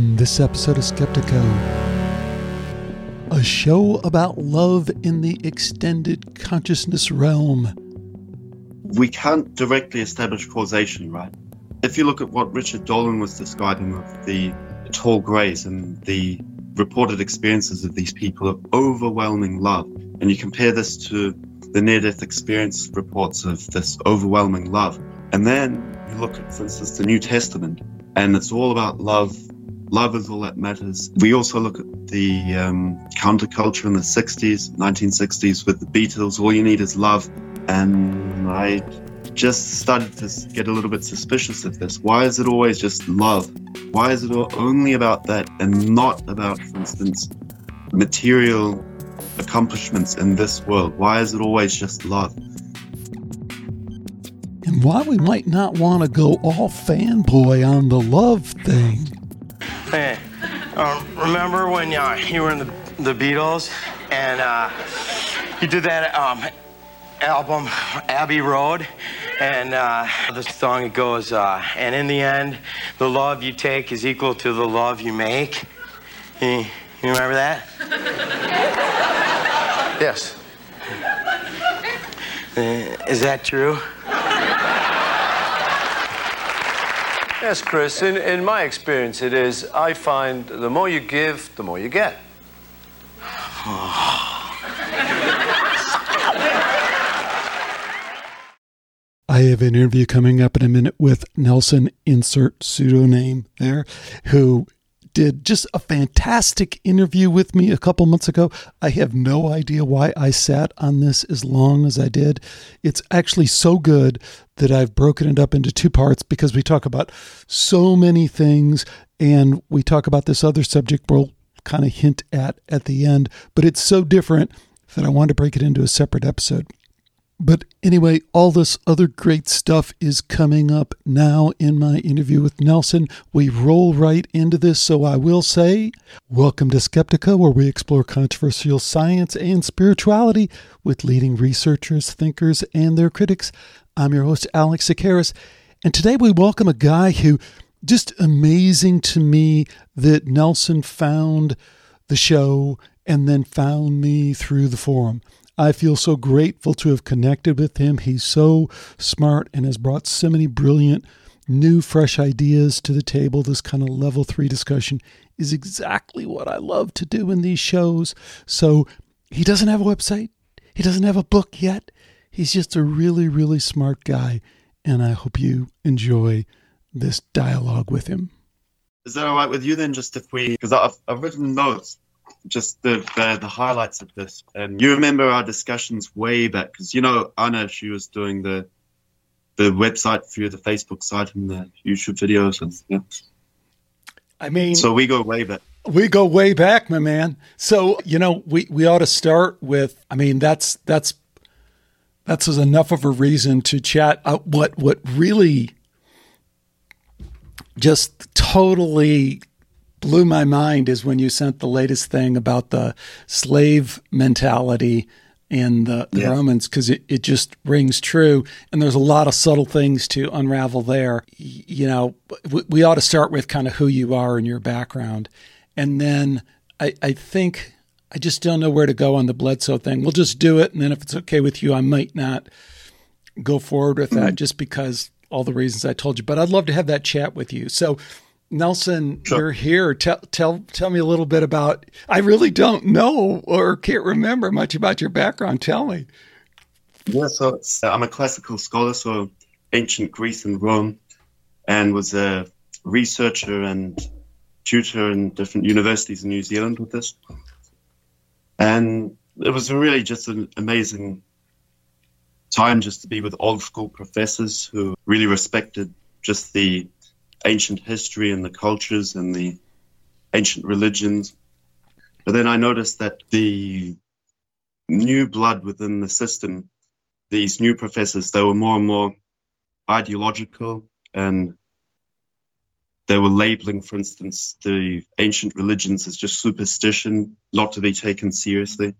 On this episode of Skeptiko, a show about love in the extended consciousness realm. We can't directly establish causation, right? If you look at what Richard Dolan was describing of the tall grays and the reported experiences of these people of overwhelming love, and you compare this to the near death experience reports of this overwhelming love, and then you look at, for instance, the New Testament, and it's all about love. Love is all that matters. We also look at the um, counterculture in the 60s, 1960s with the Beatles, all you need is love. And I just started to get a little bit suspicious of this. Why is it always just love? Why is it only about that and not about, for instance, material accomplishments in this world? Why is it always just love? And why we might not want to go all fanboy on the love thing. Hey, um, remember when uh, you were in the, the Beatles and uh, you did that um, album, Abbey Road? And uh, the song it goes, uh, and in the end, the love you take is equal to the love you make. You, you remember that? Yes. Uh, is that true? Yes, Chris. In, in my experience, it is. I find the more you give, the more you get. I have an interview coming up in a minute with Nelson, insert pseudonym there, who did just a fantastic interview with me a couple months ago. I have no idea why I sat on this as long as I did. It's actually so good that I've broken it up into two parts because we talk about so many things and we talk about this other subject we'll kind of hint at at the end, but it's so different that I wanted to break it into a separate episode. But anyway, all this other great stuff is coming up now in my interview with Nelson. We roll right into this, so I will say, welcome to Skeptiko, where we explore controversial science and spirituality with leading researchers, thinkers, and their critics. I'm your host, Alex Tsakiris, and today we welcome a guy who just amazing to me that Nelson found the show and then found me through the forum. I feel so grateful to have connected with him. He's so smart and has brought so many brilliant, new, fresh ideas to the table. This kind of level three discussion is exactly what I love to do in these shows. So he doesn't have a website, he doesn't have a book yet. He's just a really, really smart guy. And I hope you enjoy this dialogue with him. Is that all right with you then? Just if we, because I've, I've written notes just the, the, the highlights of this. And you remember our discussions way back because you know Anna, she was doing the the website through the Facebook site and the YouTube videos and yeah. I mean, so we go way back. We go way back, my man. So you know, we we ought to start with. I mean, that's that's that's enough of a reason to chat. Uh, what what really just totally blew my mind is when you sent the latest thing about the slave mentality in the, the yeah. Romans because it, it just rings true. And there's a lot of subtle things to unravel there. You know, we, we ought to start with kind of who you are and your background. And then I, I think I just don't know where to go on the Bledsoe thing. We'll just do it. And then if it's okay with you, I might not go forward with that mm-hmm. just because all the reasons I told you. But I'd love to have that chat with you. So, Nelson, sure. you're here. Tell tell tell me a little bit about. I really don't know or can't remember much about your background. Tell me. Yeah, so I'm a classical scholar, so ancient Greece and Rome, and was a researcher and tutor in different universities in New Zealand with this. And it was really just an amazing time just to be with old school professors who really respected just the ancient history and the cultures and the ancient religions. But then I noticed that the new blood within the system, these new professors, they were more and more ideological and they were labeling, for instance, the ancient religions as just superstition, not to be taken seriously.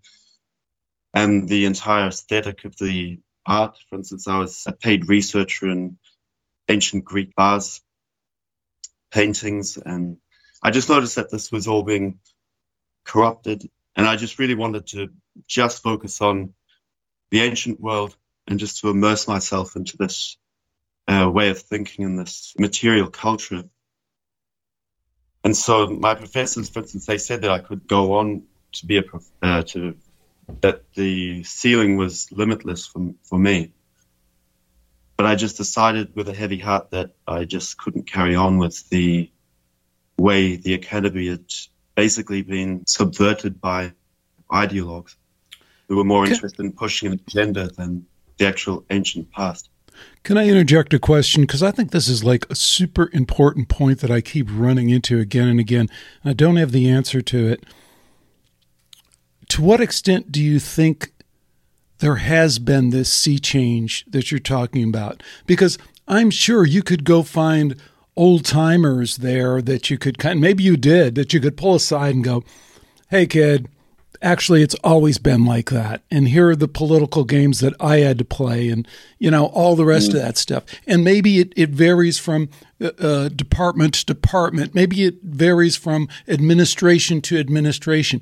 And the entire aesthetic of the art, for instance, I was a paid researcher in ancient Greek vases paintings and I just noticed that this was all being corrupted, and I just really wanted to just focus on the ancient world and just to immerse myself into this uh, way of thinking in this material culture. And so my professors, for instance, they said that I could go on to be a prof- uh, to that the ceiling was limitless for for me. But I just decided with a heavy heart that I just couldn't carry on with the way the academy had basically been subverted by ideologues who were more interested in pushing an agenda than the actual ancient past. Can I interject a question? Because I think this is like a super important point that I keep running into again and again. And I don't have the answer to it. To what extent do you think there has been this sea change that you're talking about? Because I'm sure you could go find old timers there that you could kind maybe you did that you could pull aside and go, "Hey kid, actually it's always been like that and here are the political games that i had to play and you know all the rest mm. of that stuff and maybe it, it varies from uh, uh, department to department maybe it varies from administration to administration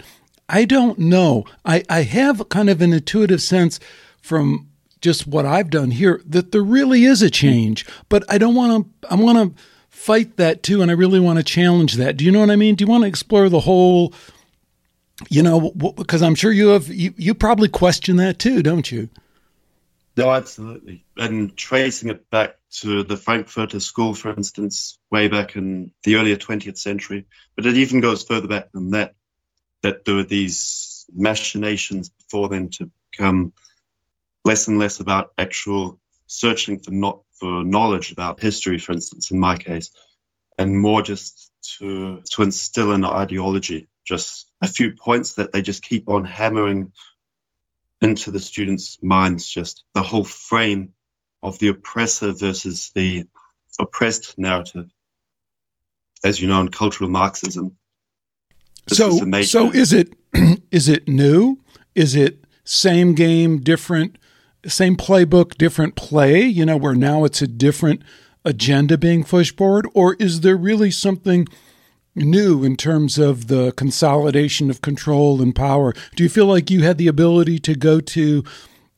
i don't know i, I have kind of an intuitive sense from just what i've done here that there really is a change but i don't want to i want to fight that too and i really want to challenge that do you know what i mean do you want to explore the whole you know, because I'm sure you have you, you probably question that too, don't you? No, absolutely. And tracing it back to the Frankfurter School, for instance, way back in the earlier 20th century, but it even goes further back than that, that there were these machinations before then to become less and less about actual searching for not for knowledge about history, for instance, in my case, and more just to to instill an ideology just a few points that they just keep on hammering into the students' minds, just the whole frame of the oppressor versus the oppressed narrative. As you know, in cultural Marxism. So, is so is it is it new? Is it same game, different, same playbook, different play? You know, where now it's a different agenda being pushed forward, or is there really something? new in terms of the consolidation of control and power. Do you feel like you had the ability to go to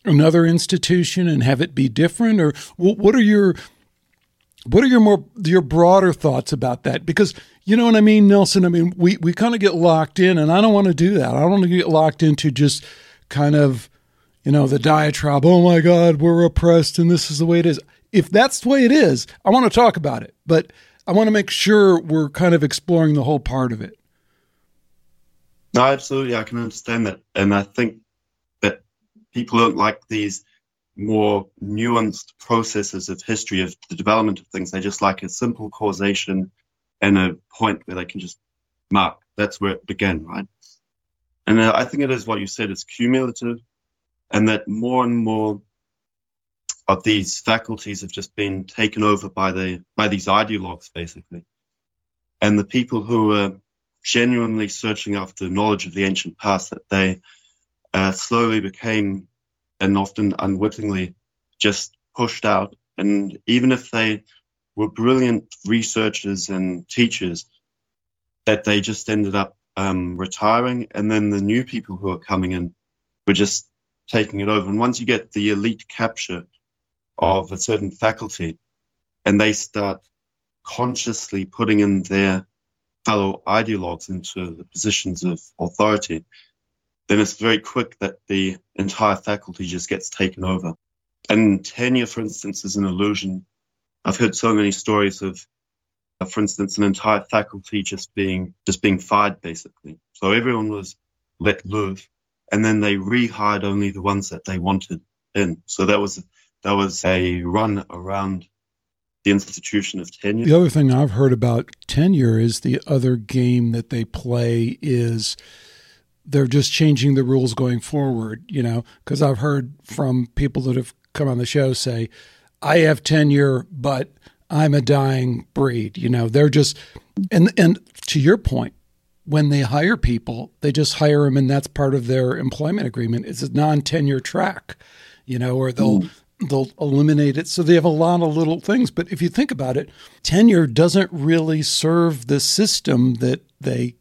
another institution and have it be different, or what are your what are your more your broader thoughts about that? Because you know what I mean, Nelson. I mean, we we kind of get locked in, and I don't want to do that. I don't want to get locked into just kind of you know the diatribe. Oh my God, we're oppressed, and this is the way it is. If that's the way it is, I want to talk about it, but I want to make sure we're kind of exploring the whole part of it. No, absolutely. I can understand that. And I think that people don't like these more nuanced processes of history, of the development of things. They just like a simple causation and a point where they can just mark. That's where it began, right? And uh, I think it is what you said, it's cumulative, and that more and more of these faculties have just been taken over by the by these ideologues basically and the people who are genuinely searching after knowledge of the ancient past that they uh, slowly became and often unwittingly just pushed out and even if they were brilliant researchers and teachers that they just ended up um, retiring and then the new people who are coming in were just taking it over and once you get the elite capture of a certain faculty and they start consciously putting in their fellow ideologues into the positions of authority, then it's very quick that the entire faculty just gets taken over. And tenure, for instance, is an illusion. I've heard so many stories of, uh, for instance, an entire faculty just being just being fired, basically. So everyone was let live, and then they rehired only the ones that they wanted in. So that was that was a run around the institution of tenure. The other thing I've heard about tenure is the other game that they play is they're just changing the rules going forward, you know, because I've heard from people that have come on the show say, I have tenure, but I'm a dying breed. You know, they're just, and, and to your point, when they hire people, they just hire them and that's part of their employment agreement. It's a non tenure track, you know, or they'll, mm they'll eliminate it. So they have a lot of little things. But if you think about it, tenure doesn't really serve the system that they.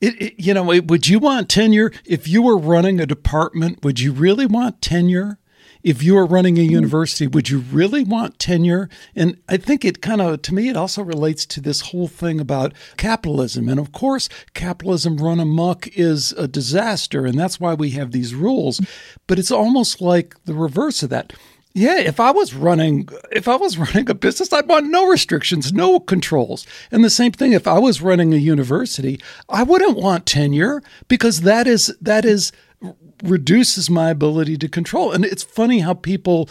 It, it, you know, would you want tenure if you were running a department? Would you really want tenure? If you were running a university, would you really want tenure? And I think it kind of, to me, it also relates to this whole thing about capitalism. And of course, capitalism run amok is a disaster, and that's why we have these rules. But it's almost like the reverse of that. Yeah, if I was running if I was running a business, I'd want no restrictions, no controls. And the same thing if I was running a university, I wouldn't want tenure because that is that is reduces my ability to control. And it's funny how people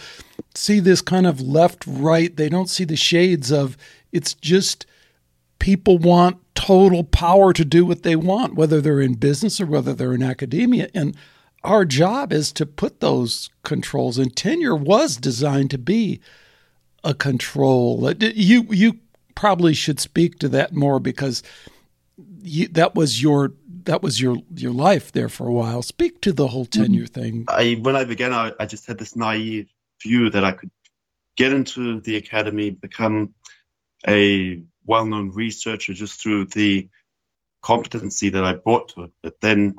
see this kind of left right, they don't see the shades of it's just people want total power to do what they want, whether they're in business or whether they're in academia. And our job is to put those controls, and tenure was designed to be a control. You you probably should speak to that more because you, that was your that was your your life there for a while. Speak to the whole tenure mm-hmm. thing. I when I began, I, I just had this naive view that I could get into the academy, become a well-known researcher just through the competency that I brought to it. But then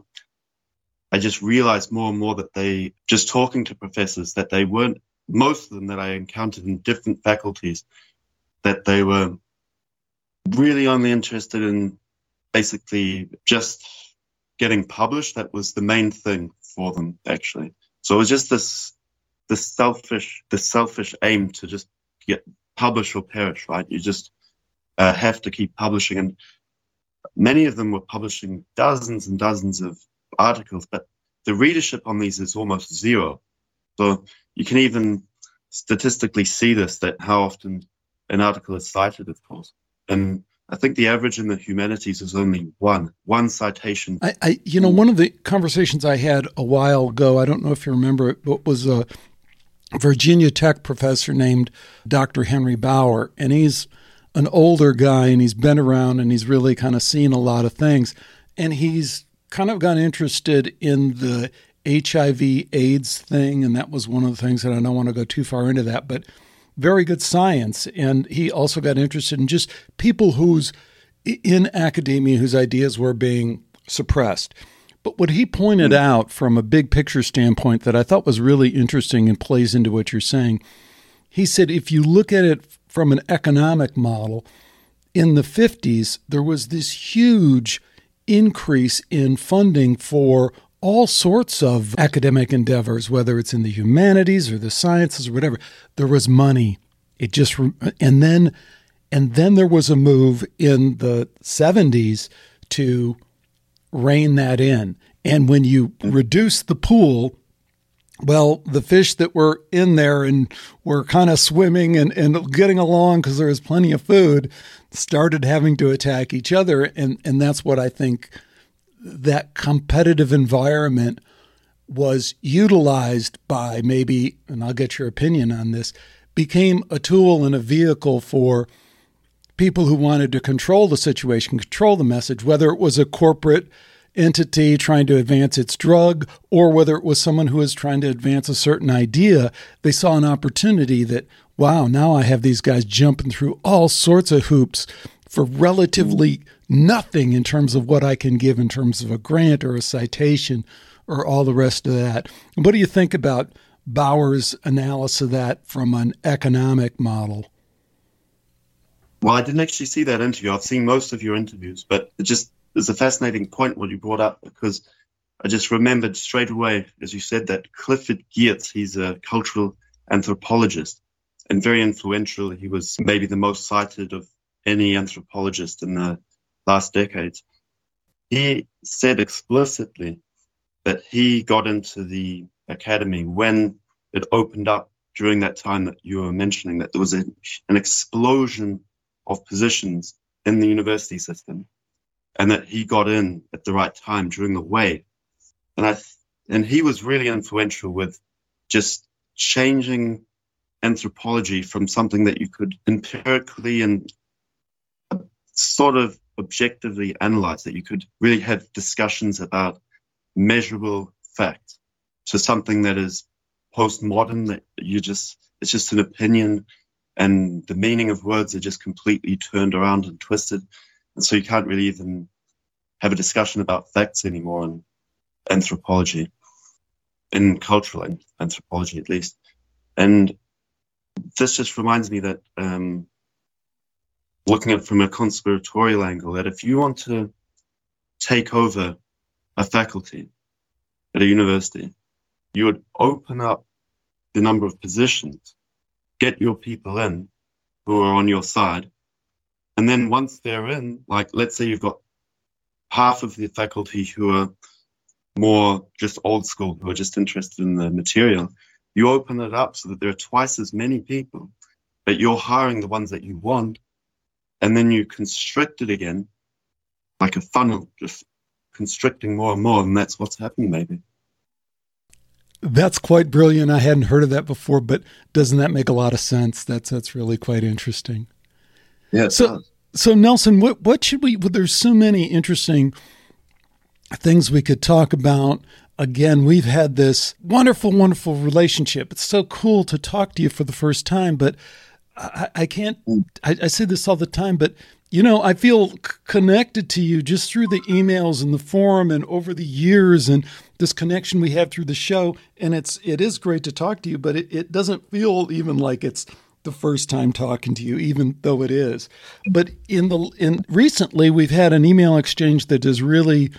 I just realized more and more that they just talking to professors that they weren't most of them that I encountered in different faculties that they were really only interested in basically just getting published. That was the main thing for them, actually. So it was just this, this selfish, this selfish aim to just get publish or perish, right? You just uh, have to keep publishing. And many of them were publishing dozens and dozens of articles, but the readership on these is almost zero. So you can even statistically see this, that how often an article is cited, of course. And I think the average in the humanities is only one, one citation. I, I, you know, one of the conversations I had a while ago, I don't know if you remember it, but was a Virginia Tech professor named Dr. Henry Bauer, and he's an older guy and he's been around and he's really kind of seen a lot of things, and he's kind of got interested in the HIV AIDS thing, and that was one of the things that I don't want to go too far into that, but very good science. And he also got interested in just people who's in academia whose ideas were being suppressed. But what he pointed mm-hmm. out from a big picture standpoint that I thought was really interesting and plays into what you're saying, he said if you look at it from an economic model, in the 50s, there was this huge increase in funding for all sorts of academic endeavors, whether it's in the humanities or the sciences or whatever. There was money. It just and then and then there was a move in the 70s to rein that in. And when you reduce the pool, well, the fish that were in there and were kind of swimming and, and getting along because there was plenty of food started having to attack each other. And, and that's what I think that competitive environment was utilized by maybe, and I'll get your opinion on this, became a tool and a vehicle for people who wanted to control the situation, control the message, whether it was a corporate entity trying to advance its drug or whether it was someone who was trying to advance a certain idea. They saw an opportunity that, wow, now I have these guys jumping through all sorts of hoops for relatively nothing in terms of what I can give in terms of a grant or a citation or all the rest of that. What do you think about Bauer's analysis of that from an economic model? Well, I didn't actually see that interview. I've seen most of your interviews, but it just is a fascinating point what you brought up because I just remembered straight away, as you said, that Clifford Geertz, he's a cultural anthropologist and very influential. He was maybe the most cited of any anthropologist in the last decades. He said explicitly that he got into the academy when it opened up during that time that you were mentioning, that there was a, an explosion of positions in the university system and that he got in at the right time during the wave. And I, and he was really influential with just changing anthropology from something that you could empirically and sort of objectively analyze, that you could really have discussions about measurable facts So something that is postmodern that you just it's just an opinion and the meaning of words are just completely turned around and twisted. And so you can't really even have a discussion about facts anymore in anthropology in cultural anthropology at least. And this just reminds me that um, looking at from a conspiratorial angle that if you want to take over a faculty at a university you would open up the number of positions, get your people in who are on your side. And then once they're in, like let's say you've got half of the faculty who are more just old school, who are just interested in the material, you open it up so that there are twice as many people, but you're hiring the ones that you want. And then you constrict it again like a funnel, just constricting more and more. And that's what's happening, maybe. That's quite brilliant. I hadn't heard of that before, but doesn't that make a lot of sense? That's that's really quite interesting. Yeah. So so Nelson, what what should we? Well, there's so many interesting things we could talk about. Again, we've had this wonderful, wonderful relationship. It's so cool to talk to you for the first time, but I, I can't. Mm. I, I say this all the time, but you know, I feel c- connected to you just through the emails and the forum and over the years and this connection we have through the show. And it's it is great to talk to you, but it, it doesn't feel even like it's the first time talking to you, even though it is. But in the in recently we've had an email exchange that has really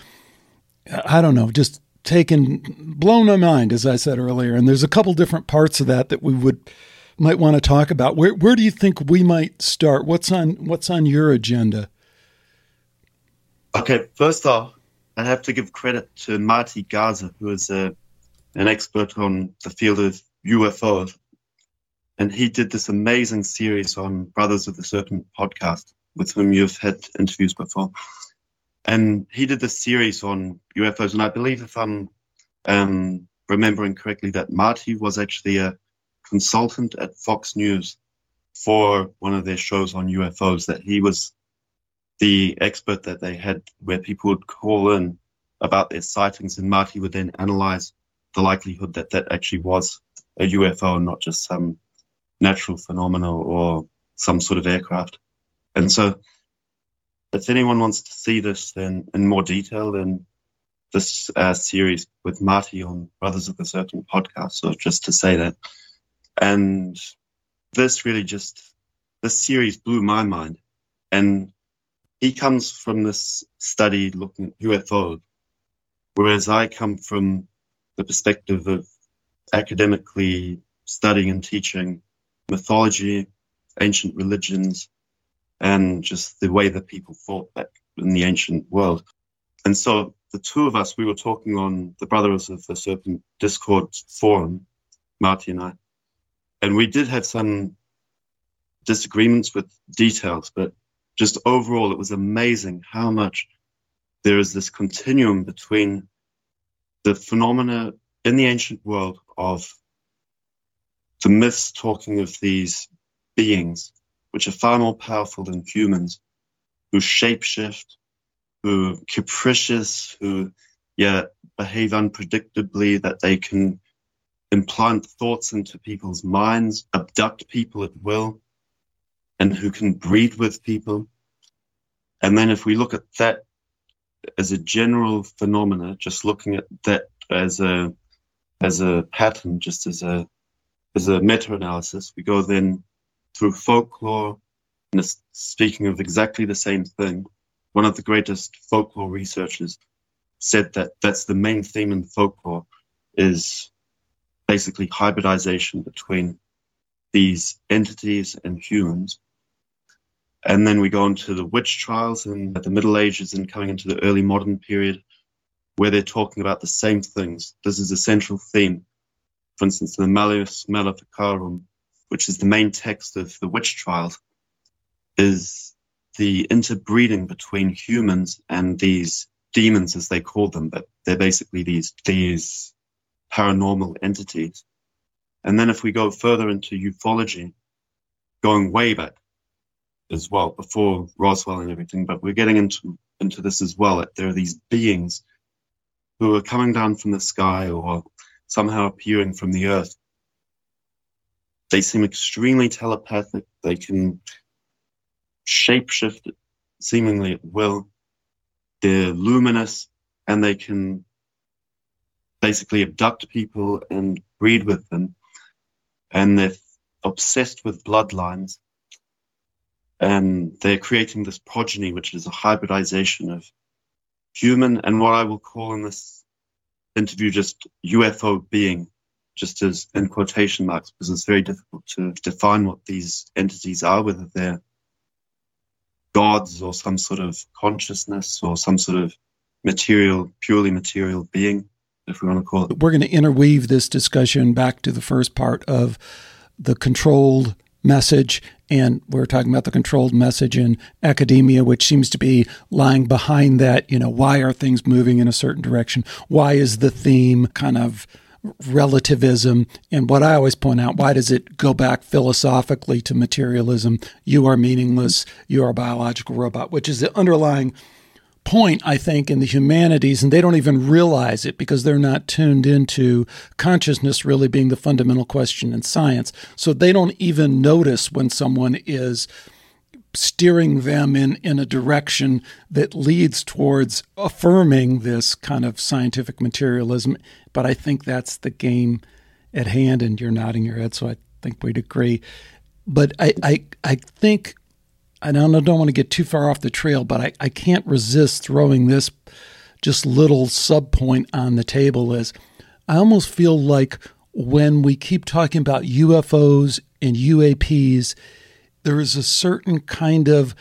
I don't know, just taken blown my mind, as I said earlier. And there's a couple different parts of that that we would might want to talk about. Where where do you think we might start? What's on what's on your agenda? Okay, first off, I have to give credit to Marty Garza, who is a, an expert on the field of UFOs. And he did this amazing series on Brothers of the Serpent podcast, with whom you've had interviews before. And he did this series on UFOs. And I believe, if I'm um, remembering correctly, that Marty was actually a consultant at Fox News for one of their shows on UFOs, that he was the expert that they had where people would call in about their sightings and Marty would then analyze the likelihood that that actually was a UFO and not just some natural phenomena or some sort of aircraft. And so if anyone wants to see this then in more detail, then this uh, series with Marty on Brothers of the Serpent podcast. So just to say that. And this really just, this series blew my mind. And he comes from this study looking at UFOs, whereas I come from the perspective of academically studying and teaching mythology, ancient religions, and just the way that people thought back in the ancient world. And so the two of us, we were talking on the Brothers of the Serpent Discord forum, Marty and I, and we did have some disagreements with details, but just overall, it was amazing how much there is this continuum between the phenomena in the ancient world of the myths talking of these beings, which are far more powerful than humans, who shapeshift, who are capricious, who yeah behave unpredictably, that they can implant thoughts into people's minds, abduct people at will, and who can breed with people. And then if we look at that as a general phenomena, just looking at that as a as a pattern, just as a as a meta-analysis, we go then through folklore, and speaking of exactly the same thing. One of the greatest folklore researchers said that that's the main theme in folklore is basically hybridization between these entities and humans. And then we go into the witch trials in the Middle Ages and coming into the early modern period where they're talking about the same things. This is a central theme. For instance, the Malleus Maleficarum, which is the main text of the witch trials, is the interbreeding between humans and these demons, as they call them, but they're basically these these paranormal entities. And then if we go further into ufology, going way back as well, before Roswell and everything, but we're getting into, into this as well. That there are these beings who are coming down from the sky or somehow appearing from the earth they seem extremely telepathic. They can shapeshift seemingly at will. They're luminous and they can basically abduct people and breed with them. And they're obsessed with bloodlines. And they're creating this progeny, which is a hybridization of human and what I will call in this interview just UFO being, just as in quotation marks, because it's very difficult to define what these entities are, whether they're gods or some sort of consciousness or some sort of material, purely material being, if we want to call it. We're going to interweave this discussion back to the first part of the controlled message. And we're talking about the controlled message in academia, which seems to be lying behind that. You know, why are things moving in a certain direction? Why is the theme kind of relativism? And what I always point out, why does it go back philosophically to materialism? You are meaningless. You are a biological robot, which is the underlying point, I think, in the humanities, and they don't even realize it because they're not tuned into consciousness really being the fundamental question in science. So they don't even notice when someone is steering them in, in a direction that leads towards affirming this kind of scientific materialism. But I think that's the game at hand, and you're nodding your head, so I think we'd agree. But I, I, I think I don't, I don't want to get too far off the trail, but I, I can't resist throwing this just little sub point on the table is I almost feel like when we keep talking about UFOs and UAPs, there is a certain kind of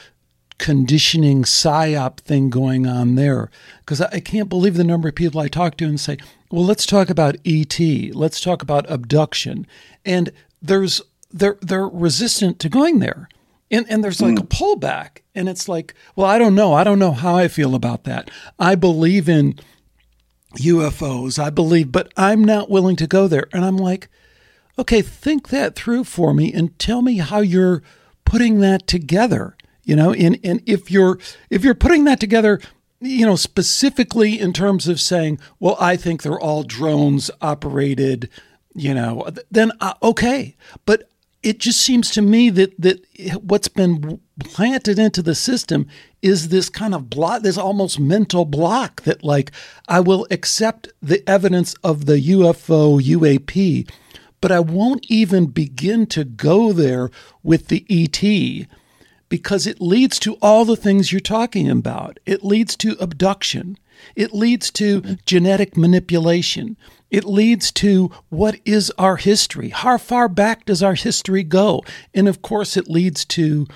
conditioning psyop thing going on there. Because I can't believe the number of people I talk to and say, well, let's talk about ET, let's talk about abduction. And there's they're they're resistant to going there. And, and there's like mm. a pullback. And it's like, well, I don't know. I don't know how I feel about that. I believe in UFOs. I believe, but I'm not willing to go there. And I'm like, okay, think that through for me and tell me how you're putting that together. You know, and, and if you're if you're putting that together, you know, specifically in terms of saying, well, I think they're all drones operated, you know, then uh, okay. But it just seems to me that that what's been planted into the system is this kind of block, this almost mental block that like I will accept the evidence of the UFO UAP, but I won't even begin to go there with the ET because it leads to all the things you're talking about. It leads to abduction. It leads to genetic manipulation. It leads to what is our history? How far back does our history go? And of course, it leads to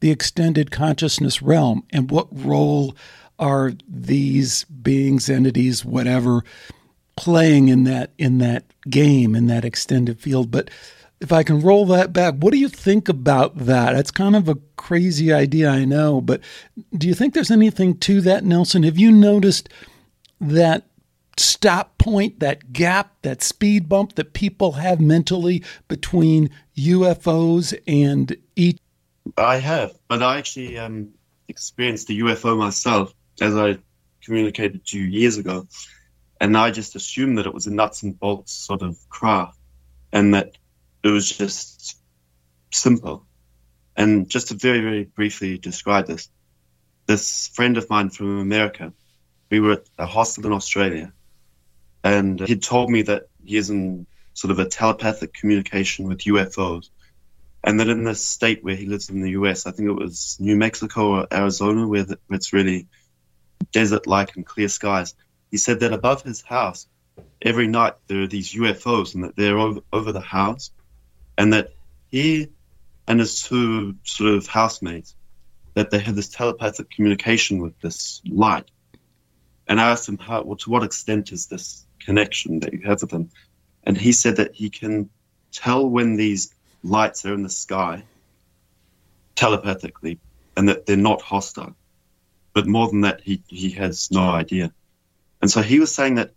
the extended consciousness realm and what role are these beings, entities, whatever, playing in that in that game in that extended field. But if I can roll that back, what do you think about that? That's kind of a crazy idea, I know, but do you think there's anything to that, Nelson? Have you noticed that stop point, that gap, that speed bump that people have mentally between UFOs and ET? I have, but I actually um, experienced the UFO myself, as I communicated to you years ago. And I just assumed that it was a nuts and bolts sort of craft and that it was just simple. And just to very, very briefly describe this, this friend of mine from America, we were at a hostel in Australia, and he told me that he is in sort of a telepathic communication with UFOs. And that in the state where he lives in the US, I think it was New Mexico or Arizona, where, the, where it's really desert like and clear skies, he said that above his house, every night there are these UFOs and that they're over, over the house and that he and his two sort of housemates that they had this telepathic communication with this light. And I asked him how, well, to what extent is this connection that you have with them. And he said that he can tell when these lights are in the sky telepathically and that they're not hostile. But more than that, he, he has no idea. And so he was saying that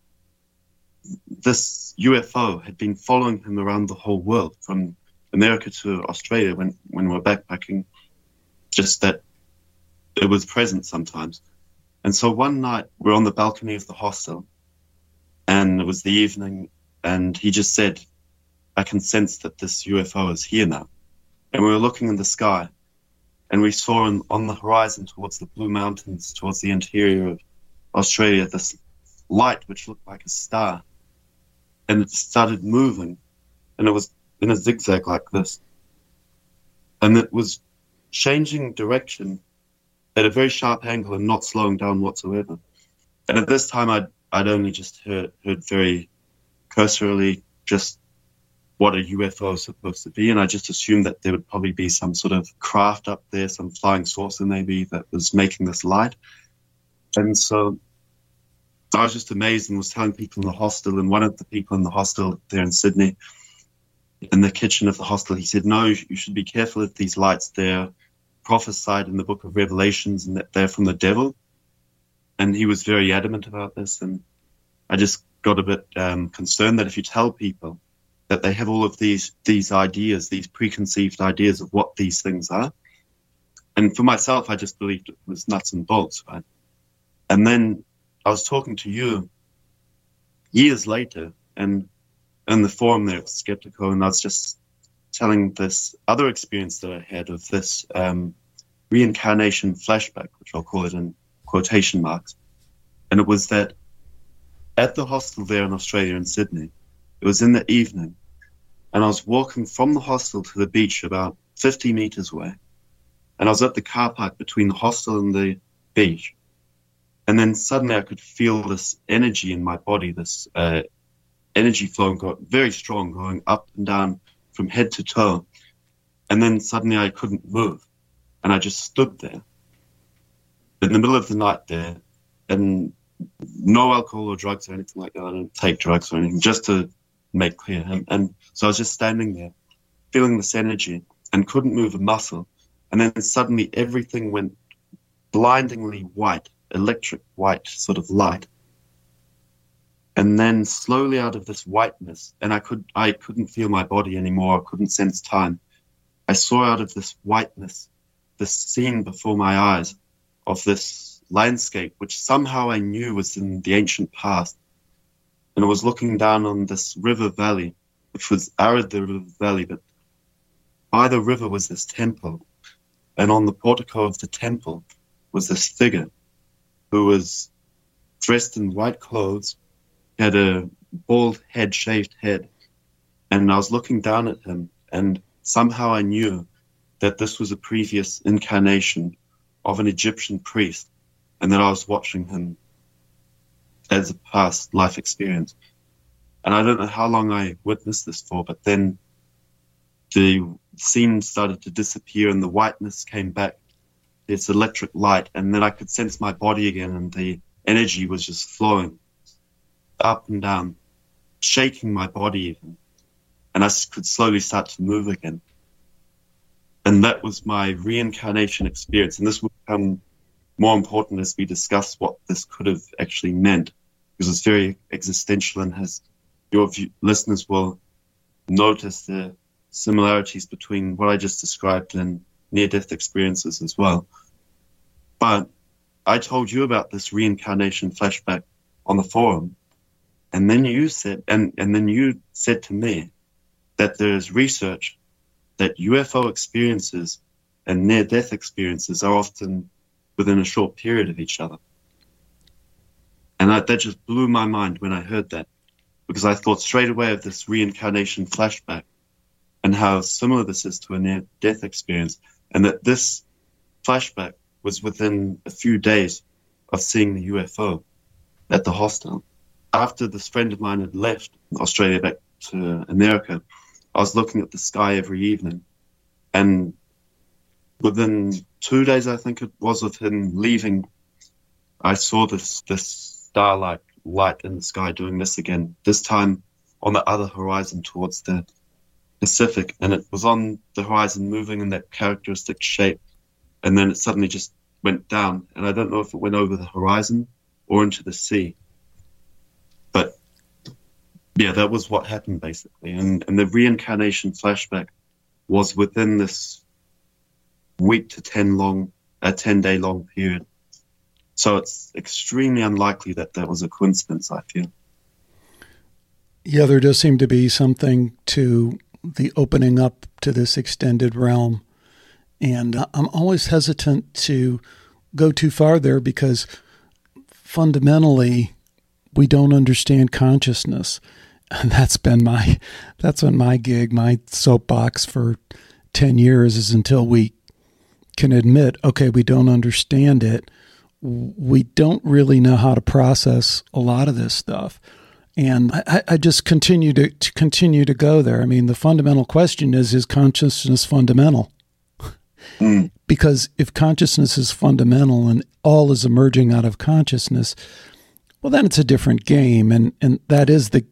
this UFO had been following him around the whole world from America to Australia when, when we were backpacking, just that it was present sometimes. And so one night we're on the balcony of the hostel and it was the evening and he just said, I can sense that this UFO is here now. And we were looking in the sky, and we saw in, on the horizon towards the Blue Mountains, towards the interior of Australia, this light which looked like a star. And it started moving, and it was in a zigzag like this. And it was changing direction at a very sharp angle and not slowing down whatsoever. And at this time, I'd, I'd only just heard, heard very cursorily just what a UFO is supposed to be. And I just assumed that there would probably be some sort of craft up there, some flying saucer maybe that was making this light. And so I was just amazed and was telling people in the hostel, and one of the people in the hostel there in Sydney, in the kitchen of the hostel, he said, No, you should be careful of these lights. They're prophesied in the book of Revelations and that they're from the devil. And he was very adamant about this. And I just got a bit um, concerned that if you tell people that they have all of these these ideas, these preconceived ideas of what these things are. And for myself, I just believed it was nuts and bolts, right? And then I was talking to you years later, and in the forum there at Skeptiko, and I was just telling this other experience that I had of this um, reincarnation flashback, which I'll call it in quotation marks. And it was that at the hostel there in Australia in Sydney, it was in the evening, and I was walking from the hostel to the beach about 50 meters away. And I was at the car park between the hostel and the beach. And then suddenly I could feel this energy in my body, this uh, energy flowing, got very strong, going up and down from head to toe. And then suddenly I couldn't move. And I just stood there in the middle of the night there. And no alcohol or drugs or anything like that. I don't take drugs or anything, just to make clear. And, and so I was just standing there, feeling this energy and couldn't move a muscle. And then suddenly everything went blindingly white, electric white sort of light. And then slowly out of this whiteness, and I could I couldn't feel my body anymore, I couldn't sense time. I saw out of this whiteness this scene before my eyes of this landscape, which somehow I knew was in the ancient past. And I was looking down on this river valley which was arid the river valley, but by the river was this temple, and on the portico of the temple was this figure who was dressed in white clothes, had a bald head, shaved head, and I was looking down at him, and somehow I knew that this was a previous incarnation of an Egyptian priest, and that I was watching him as a past life experience. And I don't know how long I witnessed this for, but then the scene started to disappear and the whiteness came back. This electric light, and then I could sense my body again, and the energy was just flowing up and down, shaking my body even. And I could slowly start to move again. And that was my reincarnation experience. And this will become more important as we discuss what this could have actually meant, because it's very existential and has your listeners will notice the similarities between what I just described and near death experiences as well. But I told you about this reincarnation flashback on the forum, and then you said, and, and then you said to me that there's research that UFO experiences and near death experiences are often within a short period of each other. And that, that just blew my mind when I heard that because I thought straight away of this reincarnation flashback and how similar this is to a near death experience, and that this flashback was within a few days of seeing the UFO at the hostel. After this friend of mine had left Australia back to America, I was looking at the sky every evening, and within two days, I think it was, of him leaving, I saw this this starlight light in the sky doing this again, this time on the other horizon towards the Pacific. And it was on the horizon moving in that characteristic shape. And then it suddenly just went down. And I don't know if it went over the horizon or into the sea. Yeah, that was what happened basically. And, and the reincarnation flashback was within this week to 10 long, a 10 day long period. So it's extremely unlikely that that was a coincidence, I feel. Yeah, there does seem to be something to the opening up to this extended realm. And I'm always hesitant to go too far there because fundamentally we don't understand consciousness. And that's been my that's been my gig, my soapbox for 10 years is until we can admit, okay, we don't understand it. We don't really know how to process a lot of this stuff. And I, I just continue to, to, continue to go there. I mean, the fundamental question is: Is consciousness fundamental? Mm. Because if consciousness is fundamental and all is emerging out of consciousness, well, then it's a different game. And and that is the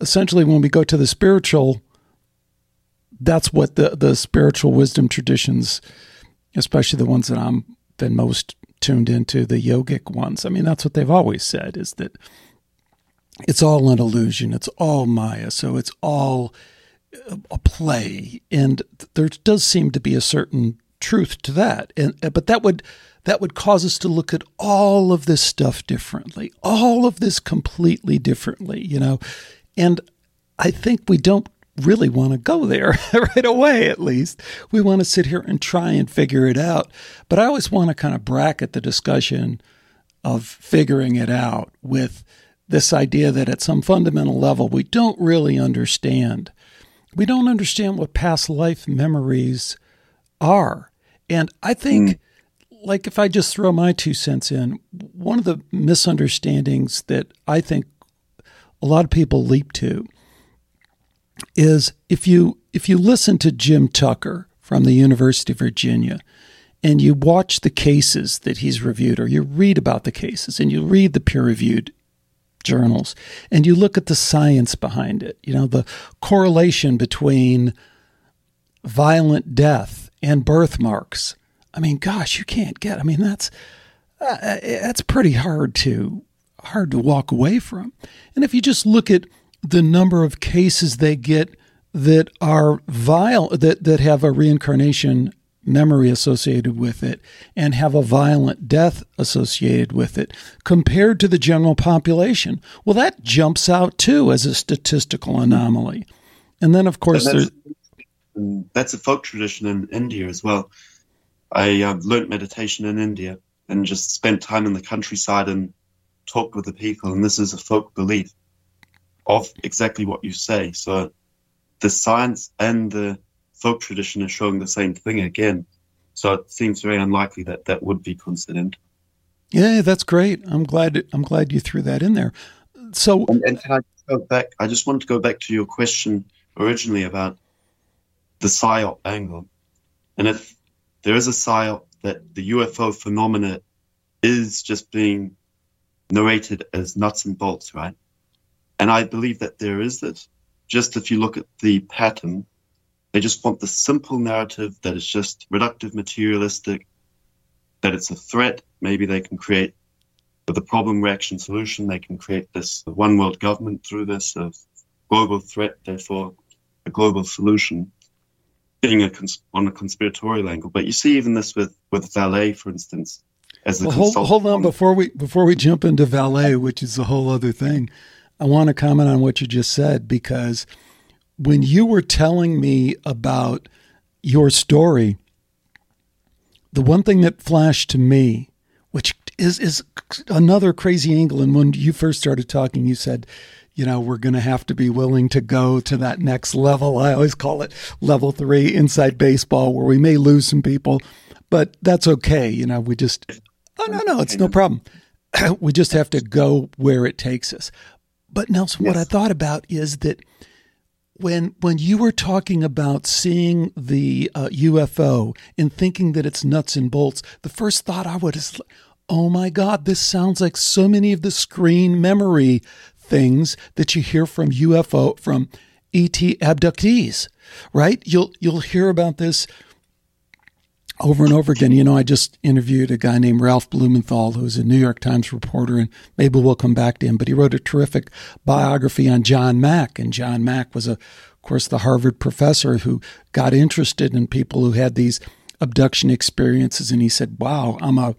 essentially when we go to the spiritual. That's what the the spiritual wisdom traditions, especially the ones that I'm been most tuned into, the yogic ones. I mean, that's what they've always said: is that it's all an illusion. It's all Maya. So it's all a play, and there does seem to be a certain truth to that. And uh, but that would that would cause us to look at all of this stuff differently, all of this completely differently, you know. And I think we don't really want to go there right away, at least. We want to sit here and try and figure it out. But I always want to kind of bracket the discussion of figuring it out with this idea that at some fundamental level, we don't really understand. We don't understand what past life memories are. And I think, mm. like, if I just throw my two cents in, one of the misunderstandings that I think a lot of people leap to is if you if you listen to Jim Tucker from the University of Virginia and you watch the cases that he's reviewed or you read about the cases and you read the peer reviewed journals and you look at the science behind it, you know, the correlation between violent death and birthmarks. I mean, gosh, you can't get. I mean, that's uh, that's pretty hard to hard to walk away from. And if you just look at the number of cases they get that are vile that that have a reincarnation memory associated with it and have a violent death associated with it compared to the general population. Well, that jumps out too as a statistical anomaly. And then, of course, that's, that's, a folk tradition in India as well. I uh, learned meditation in India and just spent time in the countryside and talked with the people. And this is a folk belief of exactly what you say. So the science and the folk tradition is showing the same thing again. So it seems very unlikely that that would be coincident. Yeah, that's great. I'm glad. I'm glad you threw that in there. So, and, and can I go back? I just wanted to go back to your question originally about the psyop angle, and if there is a psyop that the UFO phenomena is just being narrated as nuts and bolts, right? And I believe that there is this. Just if you look at the pattern, they just want the simple narrative that is just reductive, materialistic, that it's a threat. Maybe they can create the problem reaction solution, they can create this one world government through this, a global threat, therefore a global solution, being a cons- on a conspiratorial angle. But you see even this with, with Vallée, for instance, as a well, hold, hold on before we before we jump into Vallée, which is a whole other thing. I want to comment on what you just said because – when you were telling me about your story, the one thing that flashed to me, which is is another crazy angle, and when you first started talking, you said, you know, we're going to have to be willing to go to that next level. I always call it level three inside baseball, where we may lose some people, but that's okay. You know, we just, oh, no, no, it's no problem. we just have to go where it takes us. But Nelson, yes. what I thought about is that when when you were talking about seeing the uh, UFO and thinking that it's nuts and bolts, the first thought I would is, "Oh my God, this sounds like so many of the screen memory things that you hear from UFO from ET abductees." Right? You'll you'll hear about this over and over again. You know, I just interviewed a guy named Ralph Blumenthal, who's a New York Times reporter, and maybe we'll come back to him. But he wrote a terrific biography on John Mack, and John Mack was, a, of course, the Harvard professor who got interested in people who had these abduction experiences, and he said, "Wow, I'm a,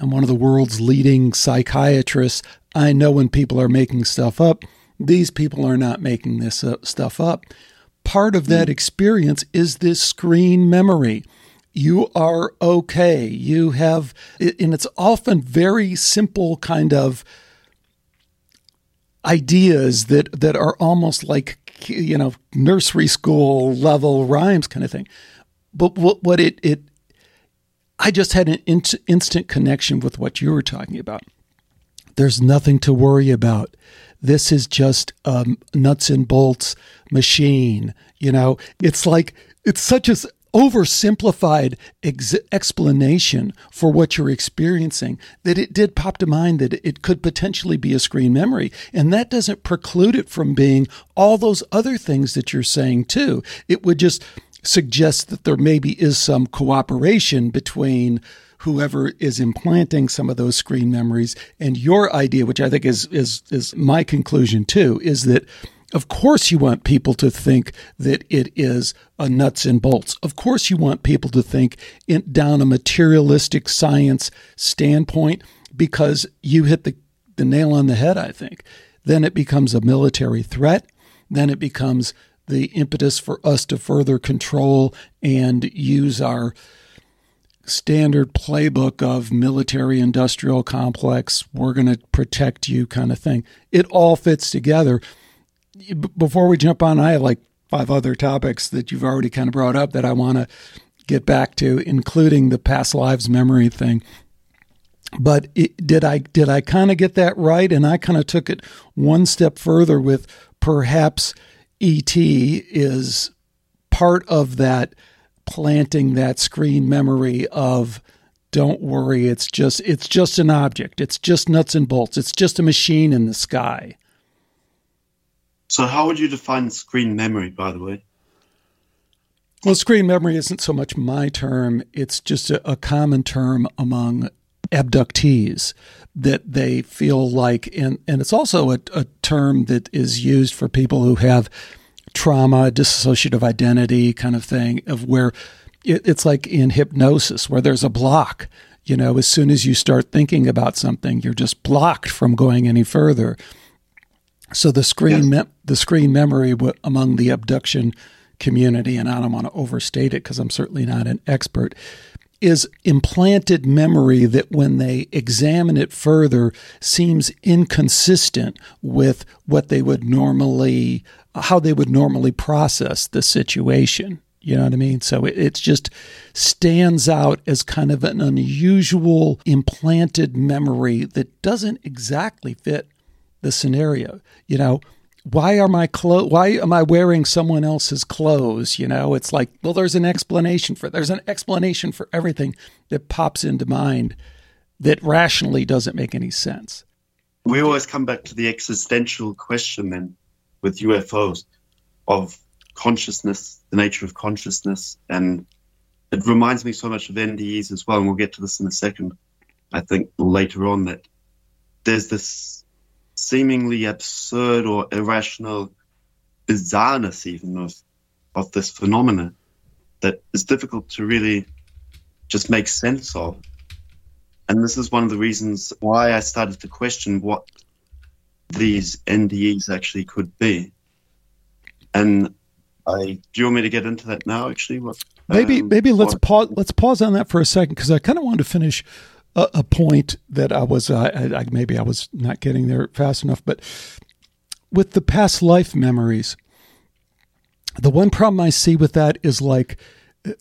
I'm one of the world's leading psychiatrists. I know when people are making stuff up." these people are not making this uh, stuff up. Part of that experience is this screen memory. You are okay. You have, and it's often very simple kind of ideas that that are almost like you know nursery school level rhymes kind of thing. But what what it it I just had an in- instant connection with what you were talking about. There's nothing to worry about. This is just a nuts and bolts machine. You know, it's like it's such a oversimplified ex- explanation for what you're experiencing that it did pop to mind that it could potentially be a screen memory. And that doesn't preclude it from being all those other things that you're saying too. It would just suggest that there maybe is some cooperation between whoever is implanting some of those screen memories and your idea which i think is is is my conclusion too is that of course, you want people to think that it is a nuts and bolts. Of course, you want people to think in, down a materialistic science standpoint because you hit the, the nail on the head, I think. Then it becomes a military threat. Then it becomes the impetus for us to further control and use our standard playbook of military industrial complex, we're going to protect you kind of thing. It all fits together before we jump on, I have like five other topics that you've already kind of brought up that I want to get back to, including the past lives memory thing. But it, did I did I kind of get that right? And I kind of took it one step further with perhaps ET is part of that planting that screen memory of don't worry it's just it's just an object it's just nuts and bolts it's just a machine in the sky so, how would you define screen memory, by the way? Well, screen memory isn't so much my term, it's just a, a common term among abductees that they feel like, and, and it's also a, a term that is used for people who have trauma, dissociative identity kind of thing, of where it, it's like in hypnosis, where there's a block. You know, as soon as you start thinking about something, you're just blocked from going any further. So the screen me- the screen memory w- among the abduction community, and I don't want to overstate it because I'm certainly not an expert, is implanted memory that when they examine it further seems inconsistent with what they would normally how they would normally process the situation. You know what I mean? So it, it just stands out as kind of an unusual implanted memory that doesn't exactly fit the scenario. You know, why are my clothes? Why am I wearing someone else's clothes? You know, it's like, well, there's an explanation for there's an explanation for everything that pops into mind that rationally doesn't make any sense. We always come back to the existential question then with UFOs of consciousness, the nature of consciousness, and it reminds me so much of NDEs as well. And we'll get to this in a second. I think later on that there's this seemingly absurd or irrational bizarreness even of of this phenomena that is difficult to really just make sense of. And this is one of the reasons why I started to question what these NDEs actually could be. And I do you want me to get into that now? Actually, what, maybe um, maybe let's pause let's pause on that for a second because I kind of wanted to finish a, a point that I was uh, I, I, maybe I was not getting there fast enough, but with the past life memories, the one problem I see with that is like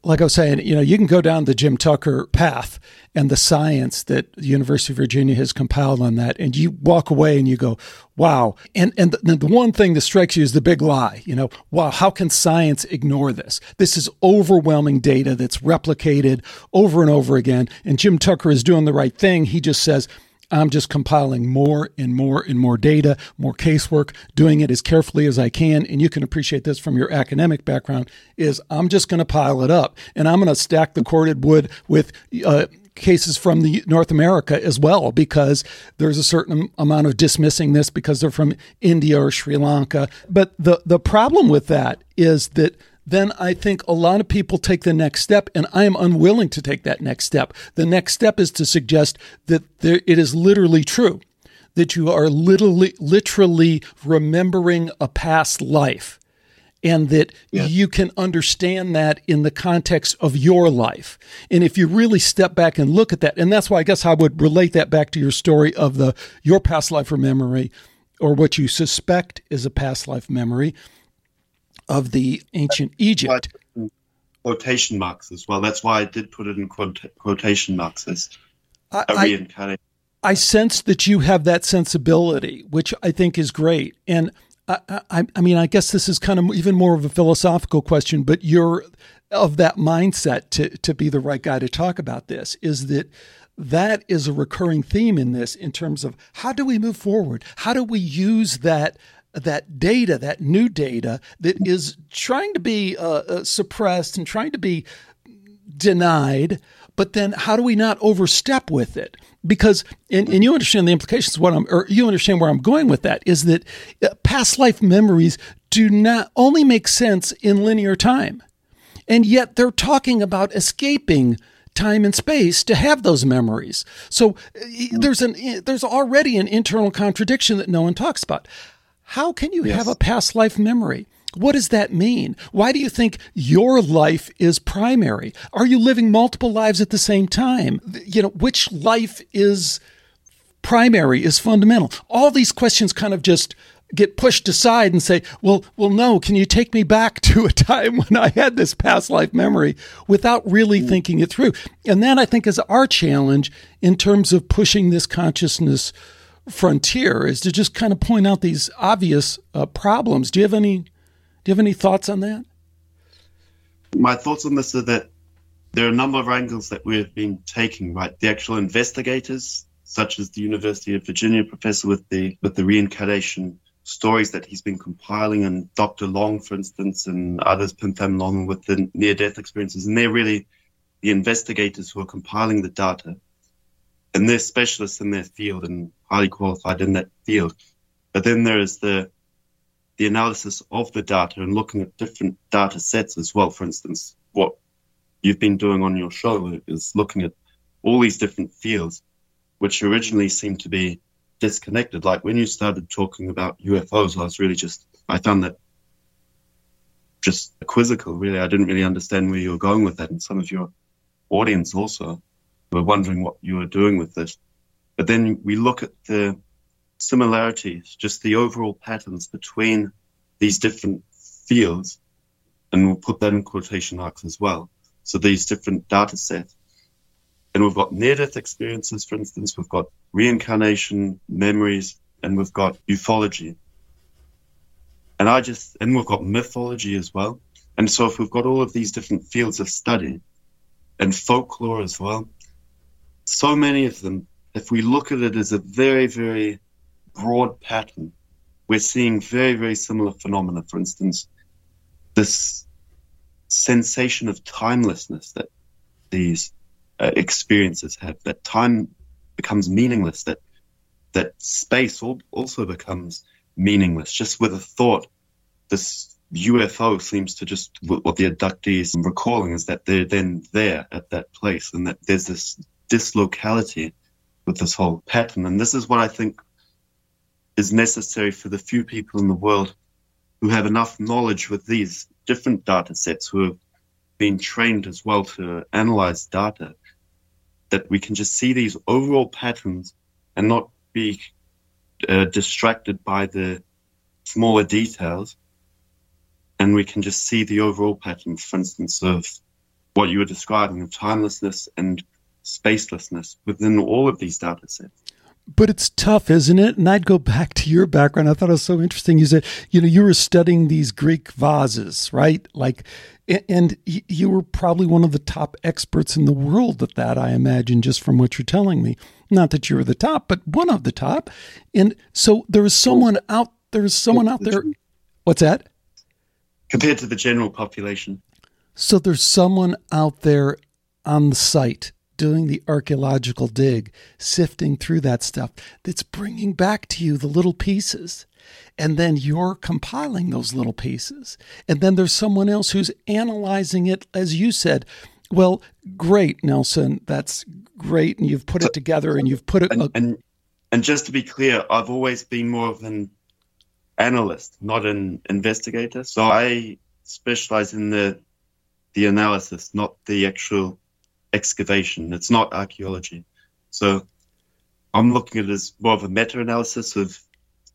like I was saying, you know, you can go down the Jim Tucker path and the science that the University of Virginia has compiled on that, and you walk away and you go, "Wow!" And and the, the one thing that strikes you is the big lie. You know, wow, how can science ignore this? This is overwhelming data that's replicated over and over again, and Jim Tucker is doing the right thing. He just says, I'm just compiling more and more and more data, more casework, doing it as carefully as I can. And you can appreciate this from your academic background is I'm just going to pile it up and I'm going to stack the corded wood with, uh, cases from the North America as well, because there's a certain amount of dismissing this because they're from India or Sri Lanka. But the, the problem with that is that then I think a lot of people take the next step, and I am unwilling to take that next step. The next step is to suggest that there, it is literally true that you are literally literally remembering a past life and that yeah. you can understand that in the context of your life. And if you really step back and look at that, and that's why I guess I would relate that back to your story of the your past life or memory, or what you suspect is a past life memory of the ancient Egypt. Quotation marks as well. That's why I did put it in quotation marks as a I, reincarnation. I sense that you have that sensibility, which I think is great. And I, I, I mean, I guess this is kind of even more of a philosophical question, but you're of that mindset to, to be the right guy to talk about this is that that is a recurring theme in this in terms of how do we move forward? How do we use that that data, that new data that is trying to be uh, uh suppressed and trying to be denied, but then how do we not overstep with it? Because, and, and you understand the implications, what I'm, or you understand where I'm going with that, is that uh, past life memories do not only make sense in linear time. And yet they're talking about escaping time and space to have those memories. So uh, there's an there's already an internal contradiction that no one talks about. How can you yes. have a past life memory? What does that mean? Why do you think your life is primary? Are you living multiple lives at the same time? You know, which life is primary, is fundamental? All these questions kind of just get pushed aside and say, well, well, no, can you take me back to a time when I had this past life memory without really mm. thinking it through? And that I think is our challenge in terms of pushing this consciousness frontier is to just kind of point out these obvious uh, problems. Do you have any do you have any thoughts on that? My thoughts on this are that there are a number of angles that we have been taking, right? The actual investigators, such as the University of Virginia professor with the with the reincarnation stories that he's been compiling, and Dr. Long, for instance, and others, Pim Long, with the near death experiences. And they're really the investigators who are compiling the data. And they're specialists in their field and highly qualified in that field. But then there is the the analysis of the data and looking at different data sets as well. For instance, what you've been doing on your show is looking at all these different fields, which originally seemed to be disconnected. Like when you started talking about UFOs, I was really just, I found that just quizzical, really. I didn't really understand where you were going with that. And some of your audience also were wondering what you were doing with this. But then we look at the similarities, just the overall patterns between these different fields, and we'll put that in quotation marks as well. So these different data sets. And we've got near death experiences, for instance, we've got reincarnation, memories, and we've got ufology. And I just, and we've got mythology as well. And so if we've got all of these different fields of study and folklore as well, so many of them, if we look at it as a very, very broad pattern. We're seeing very, very similar phenomena. For instance, this sensation of timelessness that these uh, experiences have, that time becomes meaningless, that that space also becomes meaningless. Just with a thought, this UFO seems to just what the abductees are recalling is that they're then there at that place, and that there's this dislocality with this whole pattern. And this is what I think is necessary for the few people in the world who have enough knowledge with these different data sets, who have been trained as well to analyze data, that we can just see these overall patterns and not be uh, distracted by the smaller details. And we can just see the overall pattern, for instance, of what you were describing of timelessness and spacelessness within all of these data sets but it's tough, isn't it? And I'd go back to your background. I thought it was so interesting. You said, you know, you were studying these Greek vases, right? Like, and you were probably one of the top experts in the world at that, I imagine, just from what you're telling me. Not that you were the top, but one of the top. And so there is someone out there is someone out there. What's that? Compared to the general population. So there's someone out there on the site doing the archaeological dig, sifting through that stuff that's bringing back to you the little pieces. And then you're compiling those little pieces. And then there's someone else who's analyzing it, as you said. Well, great, Nelson. That's great. And you've put it together and you've put it. And, and And just to be clear, I've always been more of an analyst, not an investigator. So I specialize in the the analysis, not the actual excavation. It's not archaeology. So I'm looking at it as more of a meta-analysis of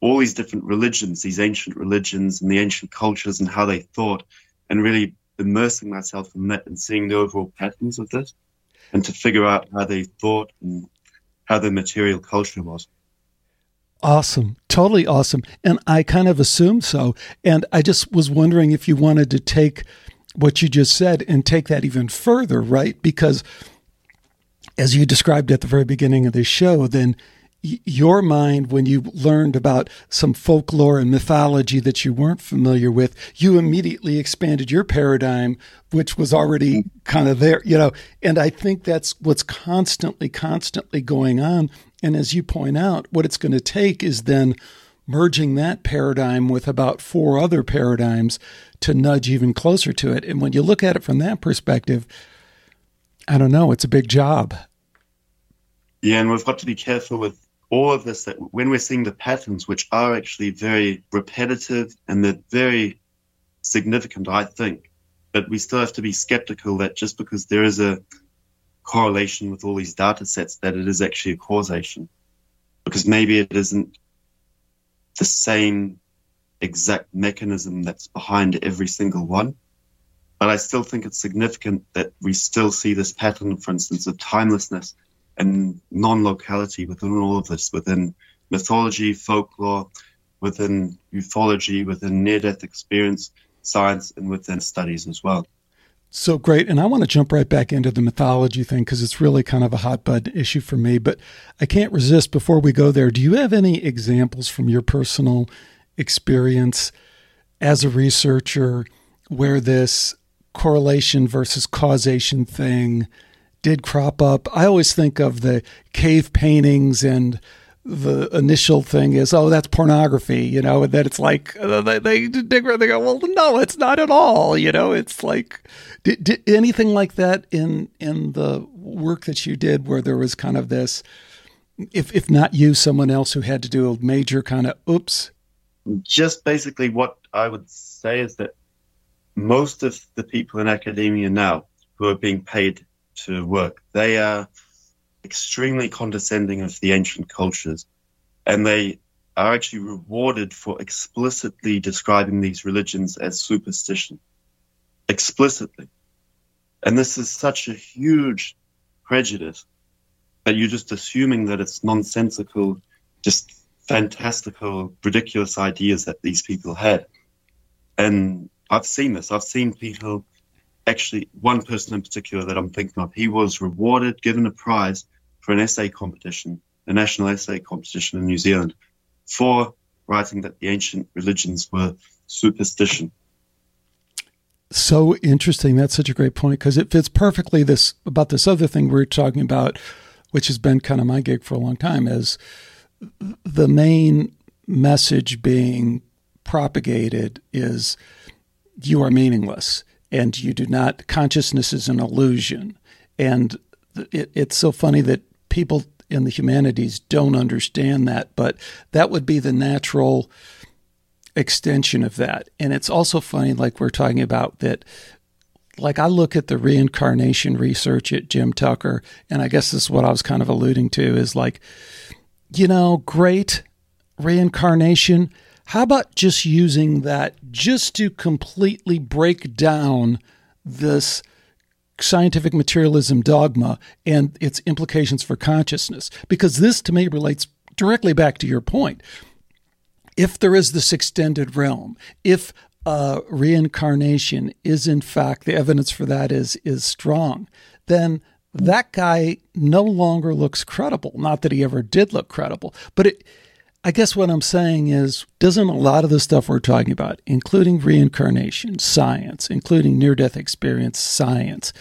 all these different religions, these ancient religions and the ancient cultures and how they thought, and really immersing myself in that and seeing the overall patterns of this, and to figure out how they thought and how their material culture was. Awesome. Totally awesome. And I kind of assumed so. And I just was wondering if you wanted to take what you just said and take that even further, right? Because as you described at the very beginning of this show, then your mind, when you learned about some folklore and mythology that you weren't familiar with, you immediately expanded your paradigm, which was already kind of there, you know. And I think that's what's constantly, constantly going on. And as you point out, what it's going to take is then merging that paradigm with about four other paradigms to nudge even closer to it. And when you look at it from that perspective, I don't know, it's a big job. Yeah, and we've got to be careful with all of this that when we're seeing the patterns, which are actually very repetitive and they're very significant, I think, but we still have to be skeptical that just because there is a correlation with all these data sets, that it is actually a causation. Because maybe it isn't the same exact mechanism that's behind every single one. But I still think it's significant that we still see this pattern, for instance, of timelessness and non-locality within all of this, within mythology, folklore, within ufology, within near-death experience, science, and within studies as well. So great. And I want to jump right back into the mythology thing because it's really kind of a hot hotbed issue for me. But I can't resist before we go there. Do you have any examples from your personal experience as a researcher where this correlation versus causation thing did crop up. I always think of the cave paintings and the initial thing is, oh, that's pornography, you know, and then it's like uh, they, they they go, well, no, it's not at all, you know. It's like did, did anything like that in in the work that you did, where there was kind of this, if if not you, someone else who had to do a major kind of oops. Just basically, what I would say is that most of the people in academia now who are being paid to work. They are extremely condescending of the ancient cultures, and they are actually rewarded for explicitly describing these religions as superstition. Explicitly. And this is such a huge prejudice that you're just assuming that it's nonsensical, just fantastical, ridiculous ideas that these people had. And I've seen this. I've seen people actually one person in particular that I'm thinking of. He was rewarded, given a prize for an essay competition, a national essay competition in New Zealand, for writing that the ancient religions were superstition. So interesting. That's such a great point because it fits perfectly this about this other thing we we're talking about, which has been kind of my gig for a long time, is the main message being propagated is you are meaningless and you do not consciousness is an illusion. And it, it's so funny that people in the humanities don't understand that but that would be the natural extension of that. And it's also funny like we're talking about that like I look at the reincarnation research at Jim Tucker, and I guess this is what I was kind of alluding to is like, you know, great reincarnation, how about just using that just to completely break down this scientific materialism dogma and its implications for consciousness? Because this to me relates directly back to your point. If there is this extended realm, if uh, reincarnation is in fact the evidence for that is is strong, then that guy no longer looks credible. Not that he ever did look credible, but it I guess what I'm saying is, doesn't a lot of the stuff we're talking about, including reincarnation, science, including near death experience, science,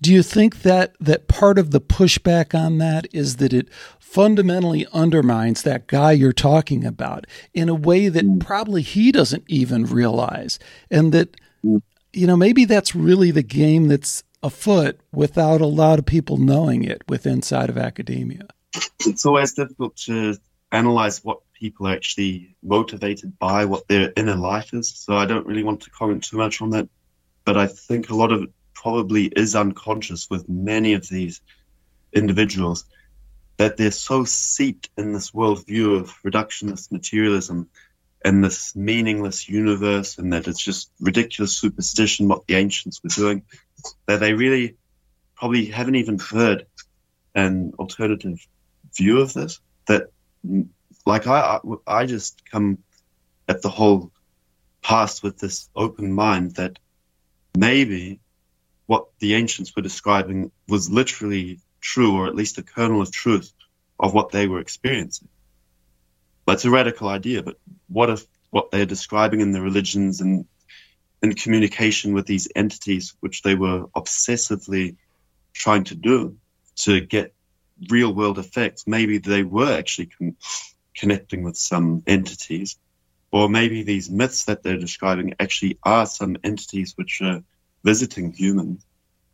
do you think that, that part of the pushback on that is that it fundamentally undermines that guy you're talking about in a way that mm. probably he doesn't even realize? And that, mm. you know, maybe that's really the game that's afoot without a lot of people knowing it with inside of academia. it's always difficult to analyze what people are actually motivated by, what their inner life is. So I don't really want to comment too much on that. But I think a lot of it probably is unconscious with many of these individuals that they're so seeped in this worldview of reductionist materialism and this meaningless universe, and that it's just ridiculous superstition what the ancients were doing, that they really probably haven't even heard an alternative view of this. That, like, I, I just come at the whole past with this open mind that maybe what the ancients were describing was literally true, or at least a kernel of truth of what they were experiencing. That's a radical idea, but what if what they're describing in the religions and in communication with these entities, which they were obsessively trying to do to get real world effects, maybe they were actually con- connecting with some entities, or maybe these myths that they're describing actually are some entities which are visiting humans,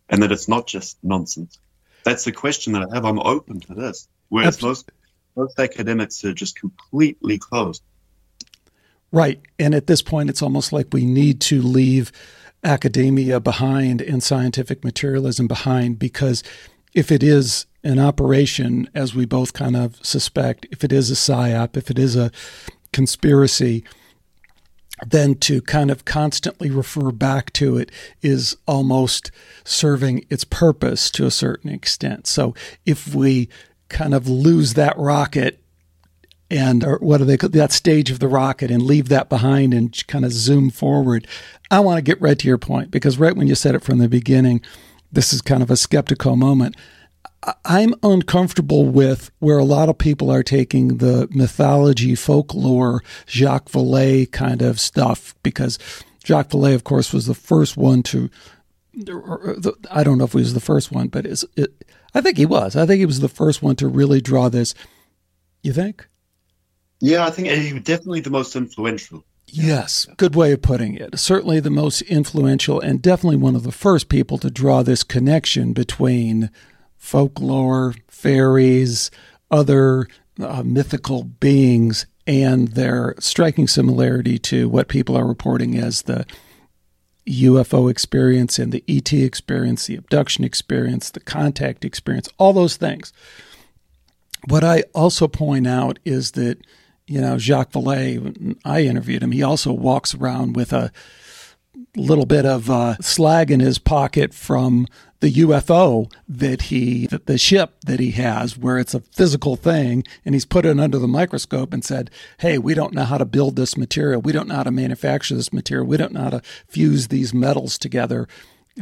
and that it's not just nonsense. That's the question that I have. I'm open to this, whereas most most academics are just completely closed. Right. And at this point, it's almost like we need to leave academia behind and scientific materialism behind because if it is an operation, as we both kind of suspect, if it is a psyop, if it is a conspiracy, then to kind of constantly refer back to it is almost serving its purpose to a certain extent. So if we kind of lose that rocket and or what do they call that stage of the rocket and leave that behind and kind of zoom forward. I want to get right to your point because right when you said it from the beginning, this is kind of a skeptical moment. I'm uncomfortable with where a lot of people are taking the mythology, folklore, Jacques Vallée kind of stuff because Jacques Vallée, of course, was the first one to. I don't know if he was the first one, but it, I think he was. I think he was the first one to really draw this. You think? Yeah, I think he was definitely the most influential. Yes, good way of putting it. Certainly the most influential and definitely one of the first people to draw this connection between folklore, fairies, other uh, mythical beings, and their striking similarity to what people are reporting as the UFO experience and the ET experience, the abduction experience, the contact experience, all those things. What I also point out is that you know, Jacques Vallée, I interviewed him. He also walks around with a little bit of uh, slag in his pocket from the UFO that he, the ship that he has, where it's a physical thing, and he's put it under the microscope and said, "Hey, we don't know how to build this material. We don't know how to manufacture this material. We don't know how to fuse these metals together."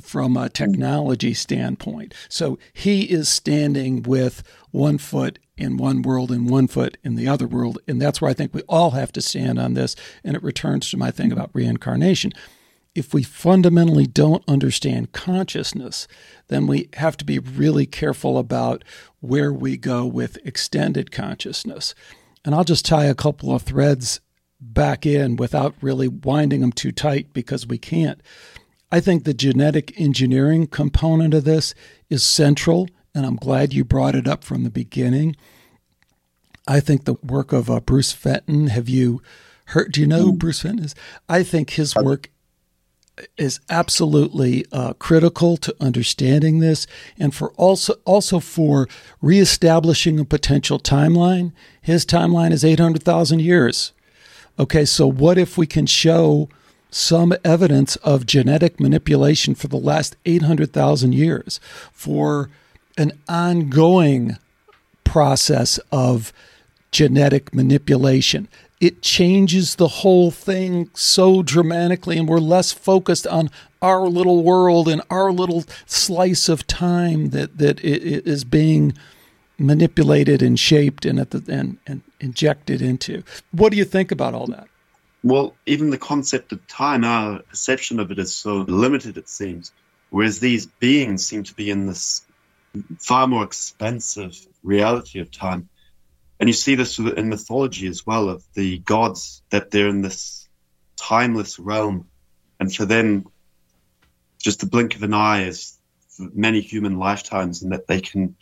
From a technology standpoint. So he is standing with one foot in one world and one foot in the other world. And that's where I think we all have to stand on this. And it returns to my thing about reincarnation. If we fundamentally don't understand consciousness, then we have to be really careful about where we go with extended consciousness. And I'll just tie a couple of threads back in without really winding them too tight because we can't. I think the genetic engineering component of this is central and I'm glad you brought it up from the beginning. I think the work of uh, Bruce Fenton. Have you heard? Do you know who mm. Bruce Fenton is? I think his work is absolutely uh, critical to understanding this, and for also also for reestablishing a potential timeline. His timeline is eight hundred thousand years. Okay, so what if we can show some evidence of genetic manipulation for the last eight hundred thousand years for an ongoing process of genetic manipulation. It changes the whole thing so dramatically, and we're less focused on our little world and our little slice of time that, that it is being manipulated and shaped and, the, and, and injected into. What do you think about all that? Well, even the concept of time, our perception of it is so limited, it seems. Whereas these beings seem to be in this far more expansive reality of time. And you see this in mythology as well of the gods that they're in this timeless realm. And for them, just the blink of an eye is many human lifetimes, and that they can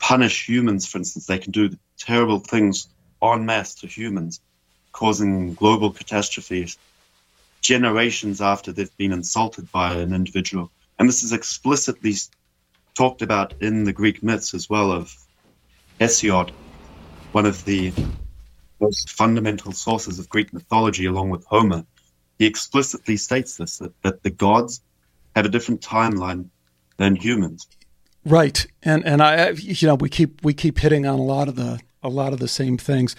punish humans, for instance. They can do terrible things en masse to humans, causing global catastrophes generations after they've been insulted by an individual. And this is explicitly talked about in the Greek myths as well of Hesiod, one of the most fundamental sources of Greek mythology, along with Homer. He explicitly states this that, that the gods have a different timeline than humans. Right, and and I, you know, we keep we keep hitting on a lot of the a lot of the same things.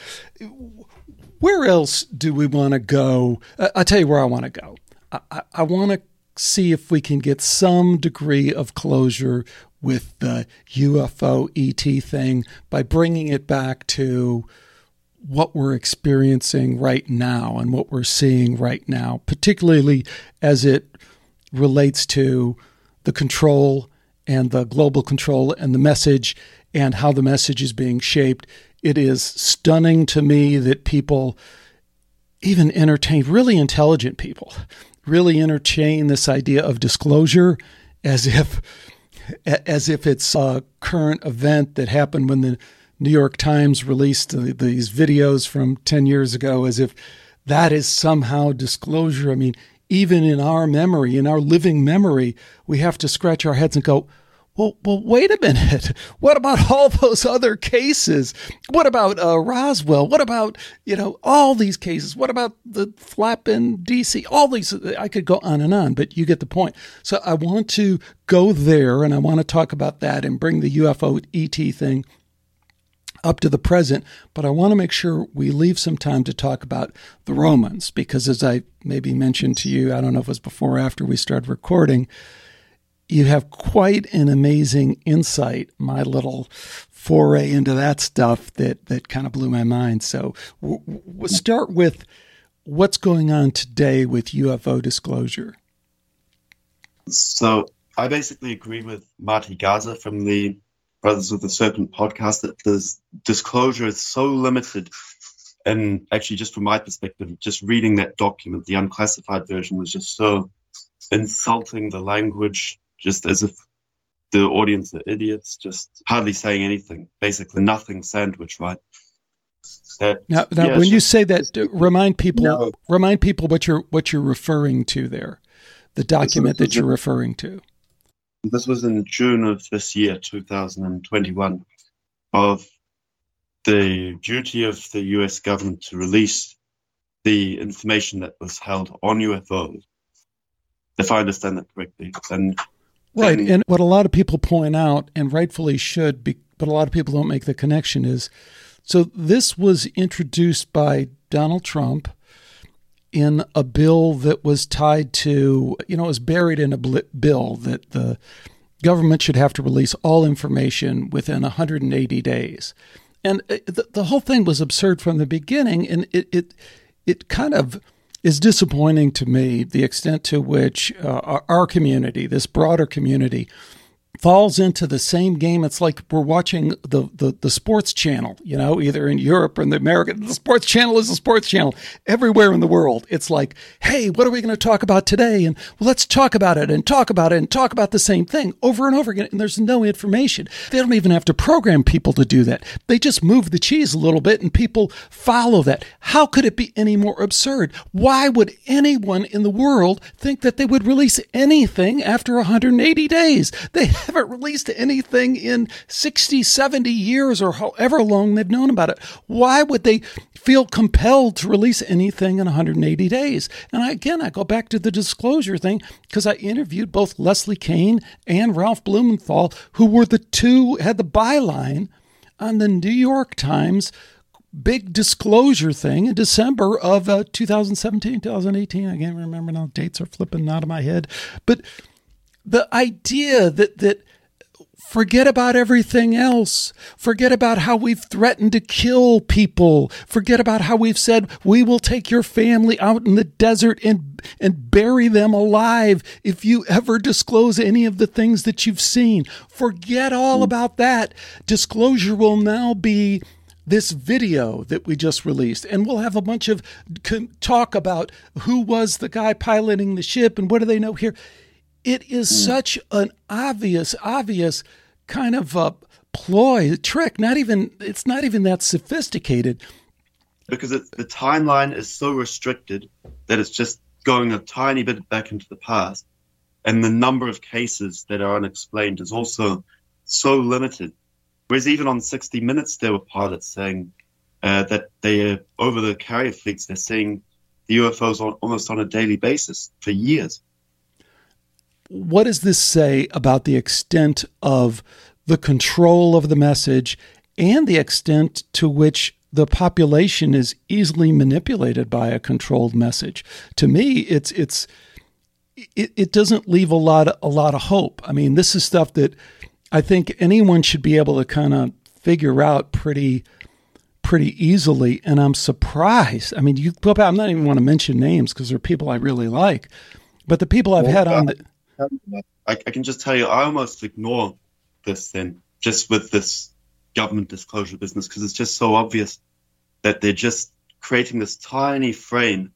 Where else do we want to go? I'll tell you where I want to go. I, I, I want to see if we can get some degree of closure with the UFO ET thing by bringing it back to what we're experiencing right now and what we're seeing right now, particularly as it relates to the control and the global control and the message and how the message is being shaped. It is stunning to me that people, even entertain, really intelligent people, really entertain this idea of disclosure as if as if it's a current event that happened when the New York Times released these videos from 10 years ago, as if that is somehow disclosure. I mean, even in our memory, in our living memory, we have to scratch our heads and go, well, well, wait a minute. What about all those other cases? What about uh, Roswell? What about you know all these cases? What about the flap in D.C.? All these, I could go on and on, but you get the point. So I want to go there, and I want to talk about that and bring the UFO ET thing up to the present, but I want to make sure we leave some time to talk about the Romans because, as I maybe mentioned to you, I don't know if it was before or after we started recording, you have quite an amazing insight, my little foray into that stuff that, that kind of blew my mind. So we'll, start with what's going on today with UFO disclosure. So I basically agree with Marty Gaza from the Brothers of the Serpent podcast that this disclosure is so limited. And actually, just from my perspective, just reading that document, the unclassified version was just so insulting. The language, just as if the audience are idiots, just hardly saying anything, basically nothing sandwich, right? That, now, now yeah, when you say that, remind people no. remind people what you're what you're referring to there, the document that you're referring to. This was in June of this year, 2021, of the duty of the U.S. government to release the information that was held on UFOs, if I understand that correctly, and Right. And what a lot of people point out, and rightfully should, be, but a lot of people don't make the connection, is so this was introduced by Donald Trump in a bill that was tied to, you know, it was buried in a bill that the government should have to release all information within 180 days. And uh, the, the whole thing was absurd from the beginning, and it, it, it kind of is disappointing to me the extent to which uh, our, our community, this broader community, falls into the same game. It's like we're watching the, the, the sports channel, you know, either in Europe or in the American. The sports channel is a sports channel everywhere in the world. It's like, hey, what are we going to talk about today? And well, let's talk about it and talk about it and talk about the same thing over and over again. And there's no information. They don't even have to program people to do that. They just move the cheese a little bit and people follow that. How could it be any more absurd? Why would anyone in the world think that they would release anything after 180 days? They haven't released anything in 60, 70 years or however long they've known about it. Why would they feel compelled to release anything in 180 days? And I, again, I go back to the disclosure thing because I interviewed both Leslie Kean and Ralph Blumenthal, who were the two, had the byline on the New York Times big disclosure thing in December of uh, 2017, 2018. I can't remember now. Dates are flipping out of my head. But the idea that that forget about everything else. Forget about how we've threatened to kill people. Forget about how we've said we will take your family out in the desert and and bury them alive if you ever disclose any of the things that you've seen. Forget all about that. Disclosure will now be this video that we just released, and we'll have a bunch of talk about who was the guy piloting the ship and what do they know here. It is mm. such an obvious, obvious kind of a ploy, trick. Not even it's not even that sophisticated. Because it, the timeline is so restricted that it's just going a tiny bit back into the past, and the number of cases that are unexplained is also so limited. Whereas even on 60 Minutes, there were pilots saying uh, that they, uh, over the carrier fleets, they're seeing the UFOs on, almost on a daily basis for years. What does this say about the extent of the control of the message and the extent to which the population is easily manipulated by a controlled message? To me, it's it's it, it doesn't leave a lot of, a lot of hope. I mean, this is stuff that I think anyone should be able to kind of figure out pretty pretty easily. And I'm surprised. I mean, you I'm not even want to mention names because they're people I really like, but the people I've well, had on the. I, I can just tell you, I almost ignore this then, just with this government disclosure business, because it's just so obvious that they're just creating this tiny frame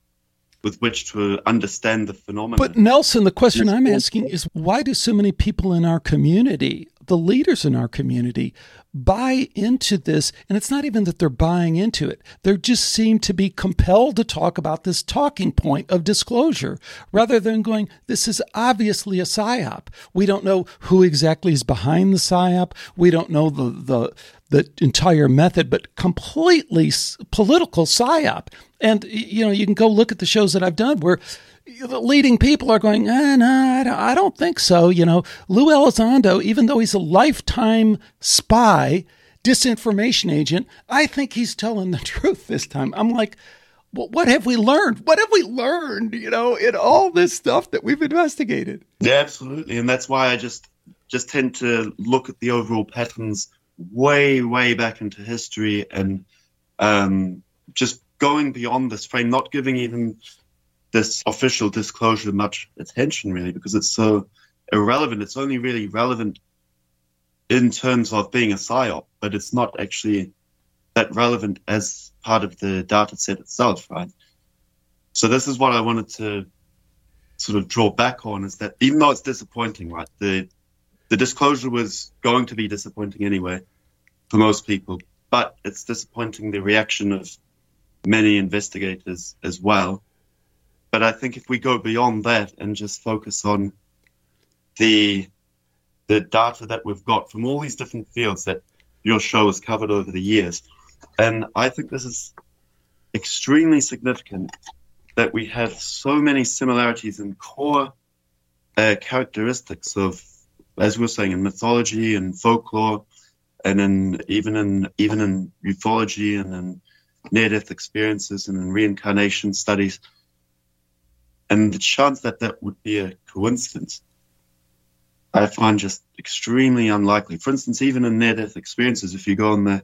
with which to understand the phenomenon. But Nelson, the question I'm asking is why do so many people in our community, the leaders in our community, buy into this? And it's not even that they're buying into it. They just seem to be compelled to talk about this talking point of disclosure rather than going, this is obviously a psyop. We don't know who exactly is behind the psyop. We don't know the, the, the entire method, but completely political psyop. And you know, you can go look at the shows that I've done where the leading people are going, eh, no, I don't, think so. You know, Lou Elizondo, even though he's a lifetime spy, disinformation agent, I think he's telling the truth this time. I'm like, well, what have we learned? What have we learned, you know, in all this stuff that we've investigated? Yeah, absolutely. And that's why I just just tend to look at the overall patterns way, way back into history and um, just going beyond this frame, not giving even this official disclosure much attention, really, because it's so irrelevant. It's only really relevant in terms of being a PSYOP, but it's not actually that relevant as part of the data set itself, right? So this is what I wanted to sort of draw back on is that even though it's disappointing, right, the the disclosure was going to be disappointing anyway for most people, but it's disappointing the reaction of many investigators as well. But I think if we go beyond that and just focus on the the data that we've got from all these different fields that your show has covered over the years, and I think this is extremely significant that we have so many similarities in core uh, characteristics of as we were saying, in mythology and folklore, and in even in even in ufology and in near-death experiences and in reincarnation studies. And the chance that that would be a coincidence, I find just extremely unlikely. For instance, even in near-death experiences, if you go on the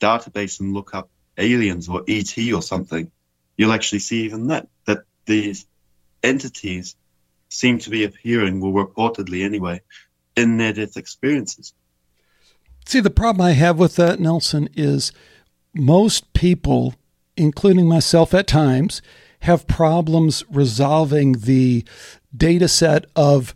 database and look up aliens or ET or something, you'll actually see even that that these entities seem to be appearing, well, reportedly anyway, in near death experiences. See, the problem I have with that, Nelson, is most people, including myself at times, have problems resolving the data set of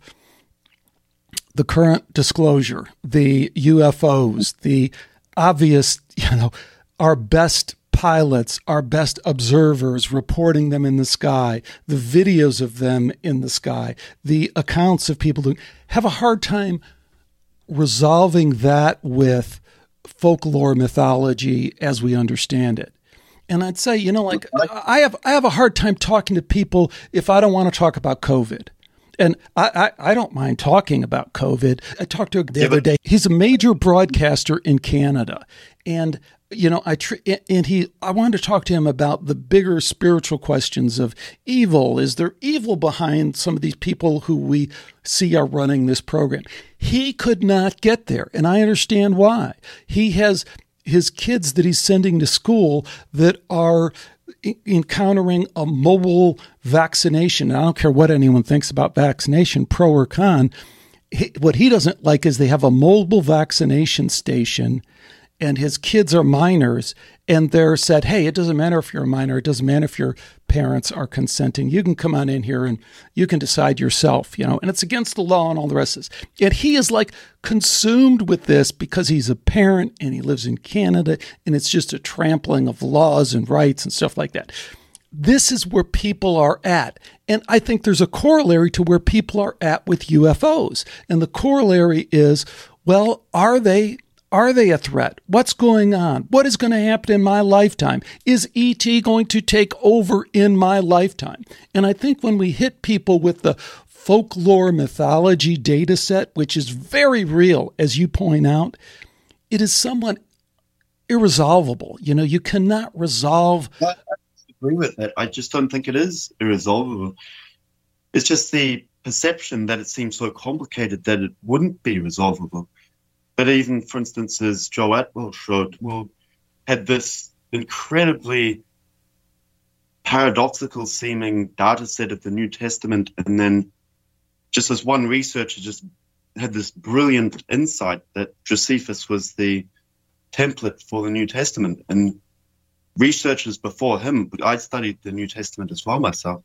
the current disclosure, the UFOs, the obvious, you know, our best pilots, our best observers reporting them in the sky, the videos of them in the sky, the accounts of people who have a hard time resolving that with folklore mythology as we understand it. And I'd say, you know, like I have I have a hard time talking to people if I don't want to talk about COVID. And I, I, I don't mind talking about COVID. I talked to him the yeah, other day. He's a major broadcaster in Canada. And you know, I tr- and he I wanted to talk to him about the bigger spiritual questions of evil. Is there evil behind some of these people who we see are running this program? He could not get there, and I understand why. He has his kids that he's sending to school that are encountering a mobile vaccination. I don't care what anyone thinks about vaccination, pro or con. what he doesn't like is they have a mobile vaccination station and his kids are minors and they're said, hey, it doesn't matter if you're a minor, it doesn't matter if your parents are consenting. You can come on in here and you can decide yourself, you know, and it's against the law and all the rest of this. Yet he is like consumed with this because he's a parent and he lives in Canada and it's just a trampling of laws and rights and stuff like that. This is where people are at. And I think there's a corollary to where people are at with UFOs. And the corollary is, well, are they are they a threat? What's going on? What is going to happen in my lifetime? Is ET going to take over in my lifetime? And I think when we hit people with the folklore mythology data set, which is very real, as you point out, it is somewhat irresolvable. You know, you cannot resolve. I agree with that. I just don't think it is irresolvable. It's just the perception that it seems so complicated that it wouldn't be resolvable. But even, for instance, as Joe Atwill showed, well, had this incredibly paradoxical seeming data set of the New Testament, and then just as one researcher just had this brilliant insight that Josephus was the template for the New Testament. And researchers before him, I studied the New Testament as well myself,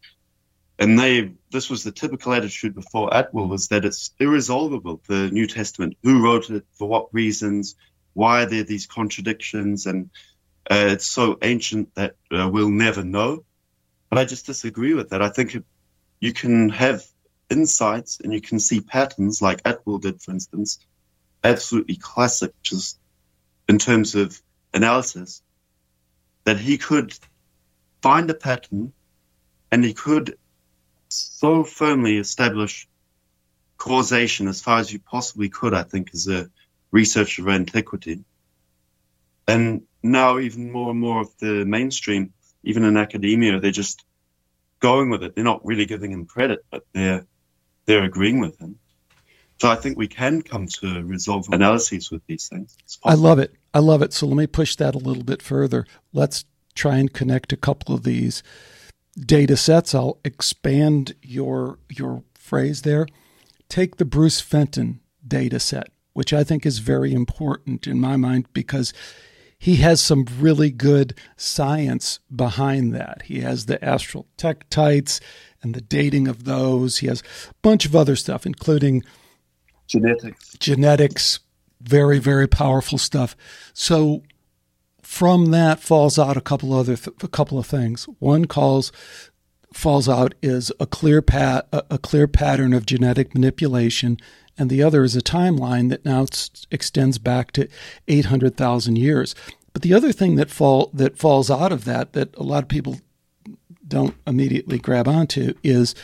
and they this was the typical attitude before Atwill was that it's irresolvable the New Testament who wrote it for what reasons why are there these contradictions and uh, it's so ancient that uh, we'll never know. But I just disagree with that. I think it, you can have insights and you can see patterns like Atwill did for instance absolutely classic just in terms of analysis that he could find a pattern and he could so firmly establish causation as far as you possibly could, I think, as a researcher of antiquity. And now, even more and more of the mainstream, even in academia, they're just going with it. They're not really giving him credit, but they're they're agreeing with him. So I think we can come to resolve analyses with these things. I love it. I love it. So let me push that a little bit further. Let's try and connect a couple of these data sets. I'll expand your your phrase there. Take the Bruce Fenton data set, which I think is very important in my mind because he has some really good science behind that. He has the astral tektites and the dating of those. He has a bunch of other stuff, including genetics. Genetics, very, very powerful stuff. So from that falls out a couple other th- a couple of things. One calls falls out is a clear pat a, clear pattern of genetic manipulation, and the other is a timeline that now extends back to eight hundred thousand years. But the other thing that fall that falls out of that that a lot of people don't immediately grab onto is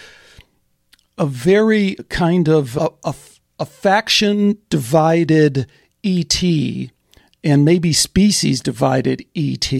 a very kind of a, a, a faction divided ET and maybe species divided ET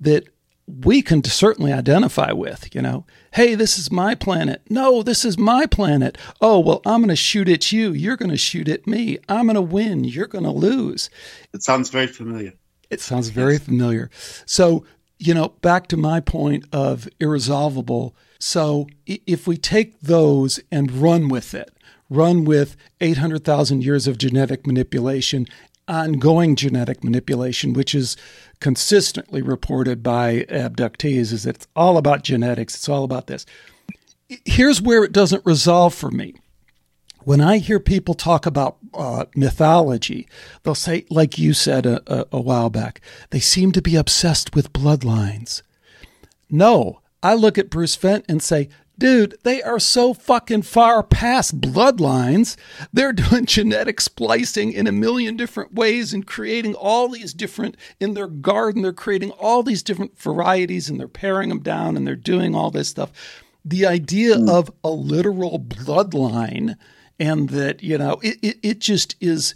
that we can certainly identify with, you know. Hey, this is my planet. No, this is my planet. Oh, well, I'm going to shoot at you. You're going to shoot at me. I'm going to win. You're going to lose. It sounds very familiar. It sounds very familiar. So, you know, back to my point of irresolvable. So, if we take those and run with it, run with 800,000 years of genetic manipulation ongoing genetic manipulation, which is consistently reported by abductees, is it's all about genetics. It's all about this. Here's where it doesn't resolve for me. When I hear people talk about uh, mythology, they'll say, like you said a, a, a while back, they seem to be obsessed with bloodlines. No, I look at Bruce Fenton and say, Dude, they are so fucking far past bloodlines. They're doing genetic splicing in a million different ways and creating all these different, in their garden, they're creating all these different varieties and they're paring them down and they're doing all this stuff. The idea mm. of a literal bloodline and that, you know, it, it, it just is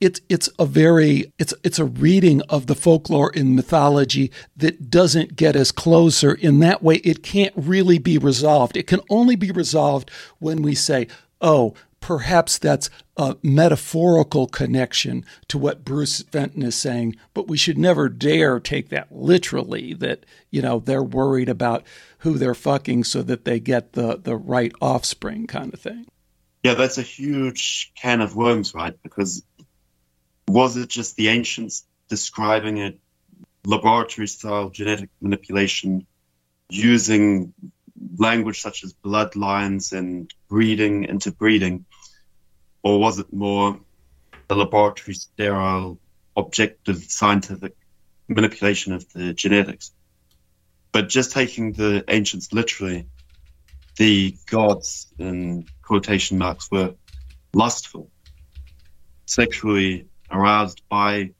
it's it's a very it's it's a reading of the folklore and mythology that doesn't get us closer in that way. It can't really be resolved. It can only be resolved when we say oh perhaps that's a metaphorical connection to what Bruce Fenton is saying but we should never dare take that literally that you know they're worried about who they're fucking so that they get the the right offspring kind of thing. Yeah that's a huge can of worms right? Because was it just the ancients describing a laboratory style genetic manipulation using language such as bloodlines and breeding into breeding? Or was it more a laboratory sterile, objective, scientific manipulation of the genetics? But just taking the ancients literally, the gods, in quotation marks, were lustful, sexually aroused by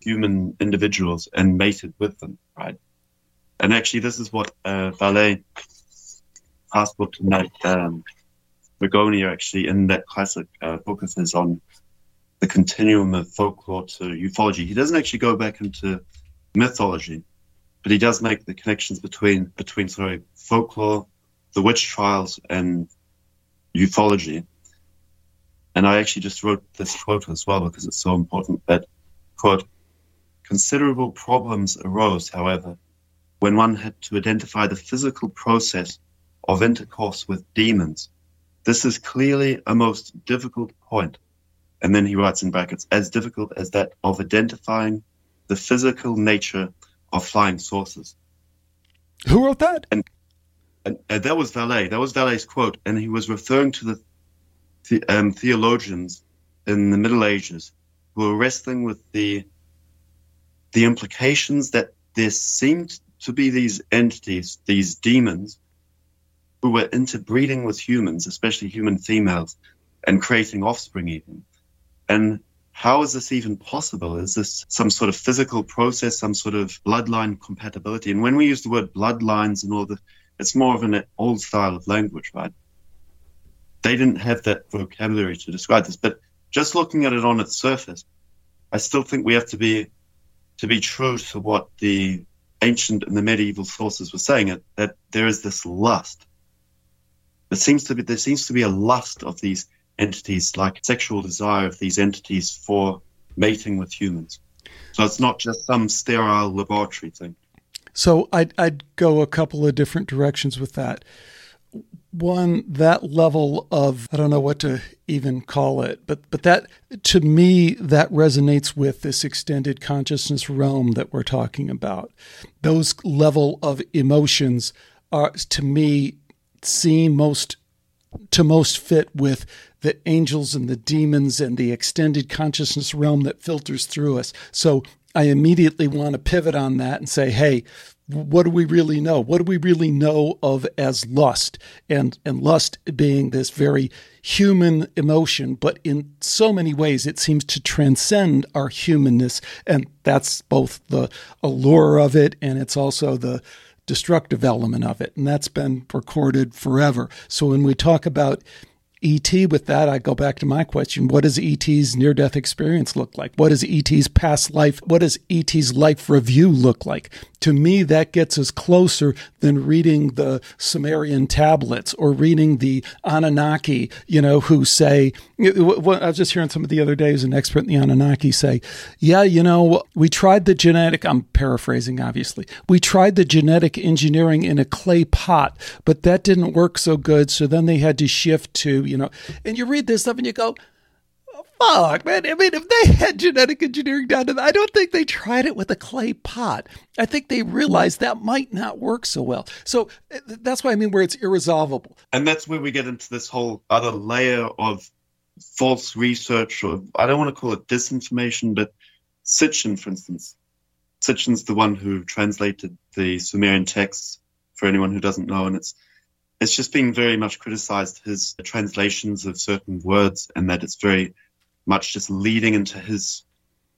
human individuals and mated with them, right? And actually, this is what uh, Vallée Passport to Night, um, Magonia, actually, in that classic uh, book of his on the continuum of folklore to ufology. He doesn't actually go back into mythology, but he does make the connections between between sorry folklore, the witch trials, and ufology. And I actually just wrote this quote as well because it's so important that quote considerable problems arose, however, when one had to identify the physical process of intercourse with demons. This is clearly a most difficult point. And then he writes in brackets, as difficult as that of identifying the physical nature of flying saucers. Who wrote that? And, and, and that was Vallée. That was Vallée's quote. And he was referring to the, the um, theologians in the Middle Ages who were wrestling with the the implications that there seemed to be these entities, these demons, who were interbreeding with humans, especially human females, and creating offspring even. And how is this even possible? Is this some sort of physical process, some sort of bloodline compatibility? And when we use the word bloodlines and all that, it's more of an old style of language, right? They didn't have that vocabulary to describe this, but just looking at it on its surface, I still think we have to be to be true to what the ancient and the medieval sources were saying it, that there is this lust. There seems to be there seems to be a lust of these entities, like sexual desire of these entities for mating with humans. So it's not just some sterile laboratory thing. So I'd, I'd go a couple of different directions with that. One, that level of I don't know what to even call it, but but that to me that resonates with this extended consciousness realm that we're talking about. Those level of emotions are to me seem most to most fit with the angels and the demons and the extended consciousness realm that filters through us. So I immediately want to pivot on that and say, hey, what do we really know? What do we really know of as lust? And and lust being this very human emotion, but in so many ways it seems to transcend our humanness. And that's both the allure of it and it's also the destructive element of it. And that's been recorded forever. So when we talk about ET with that, I go back to my question. What does ET's near death experience look like? What does ET's past life, what does ET's life review look like? To me, that gets us closer than reading the Sumerian tablets or reading the Anunnaki, you know, who say, I was just hearing some of the other days, an expert in the Anunnaki say, yeah, you know, we tried the genetic, I'm paraphrasing, obviously. We tried the genetic engineering in a clay pot, but that didn't work so good. So then they had to shift to, you know, and you read this stuff and you go, fuck, man. I mean, if they had genetic engineering down to that, I don't think they tried it with a clay pot. I think they realized that might not work so well. So uh, that's why I mean where it's irresolvable. And that's where we get into this whole other layer of false research, or I don't want to call it disinformation, but Sitchin, for instance. Sitchin's the one who translated the Sumerian texts for anyone who doesn't know, and it's it's just being very much criticized his translations of certain words and that it's very much just leading into his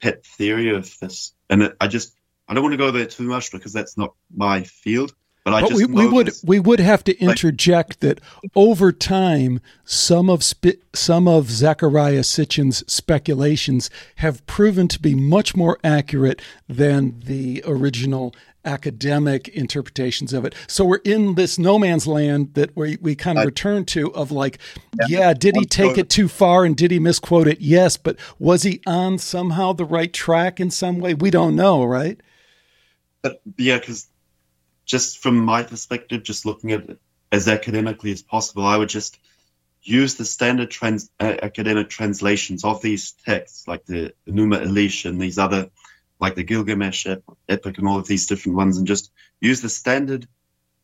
pet theory of this. And it, I just I don't want to go there too much because that's not my field. But, I but just we, we would we would have to interject that over time, some of spe- some of Zechariah Sitchin's speculations have proven to be much more accurate than the original academic interpretations of it. So we're in this no man's land that we, we kind of I, return to of like, yeah, yeah did he take it too far and did he misquote it? Yes, but was he on somehow the right track in some way? We don't know, right? But yeah, because just from my perspective, just looking at it as academically as possible, I would just use the standard trans, uh, academic translations of these texts, like the Enuma Elish and these other like the Gilgamesh uh, epic and all of these different ones, and just use the standard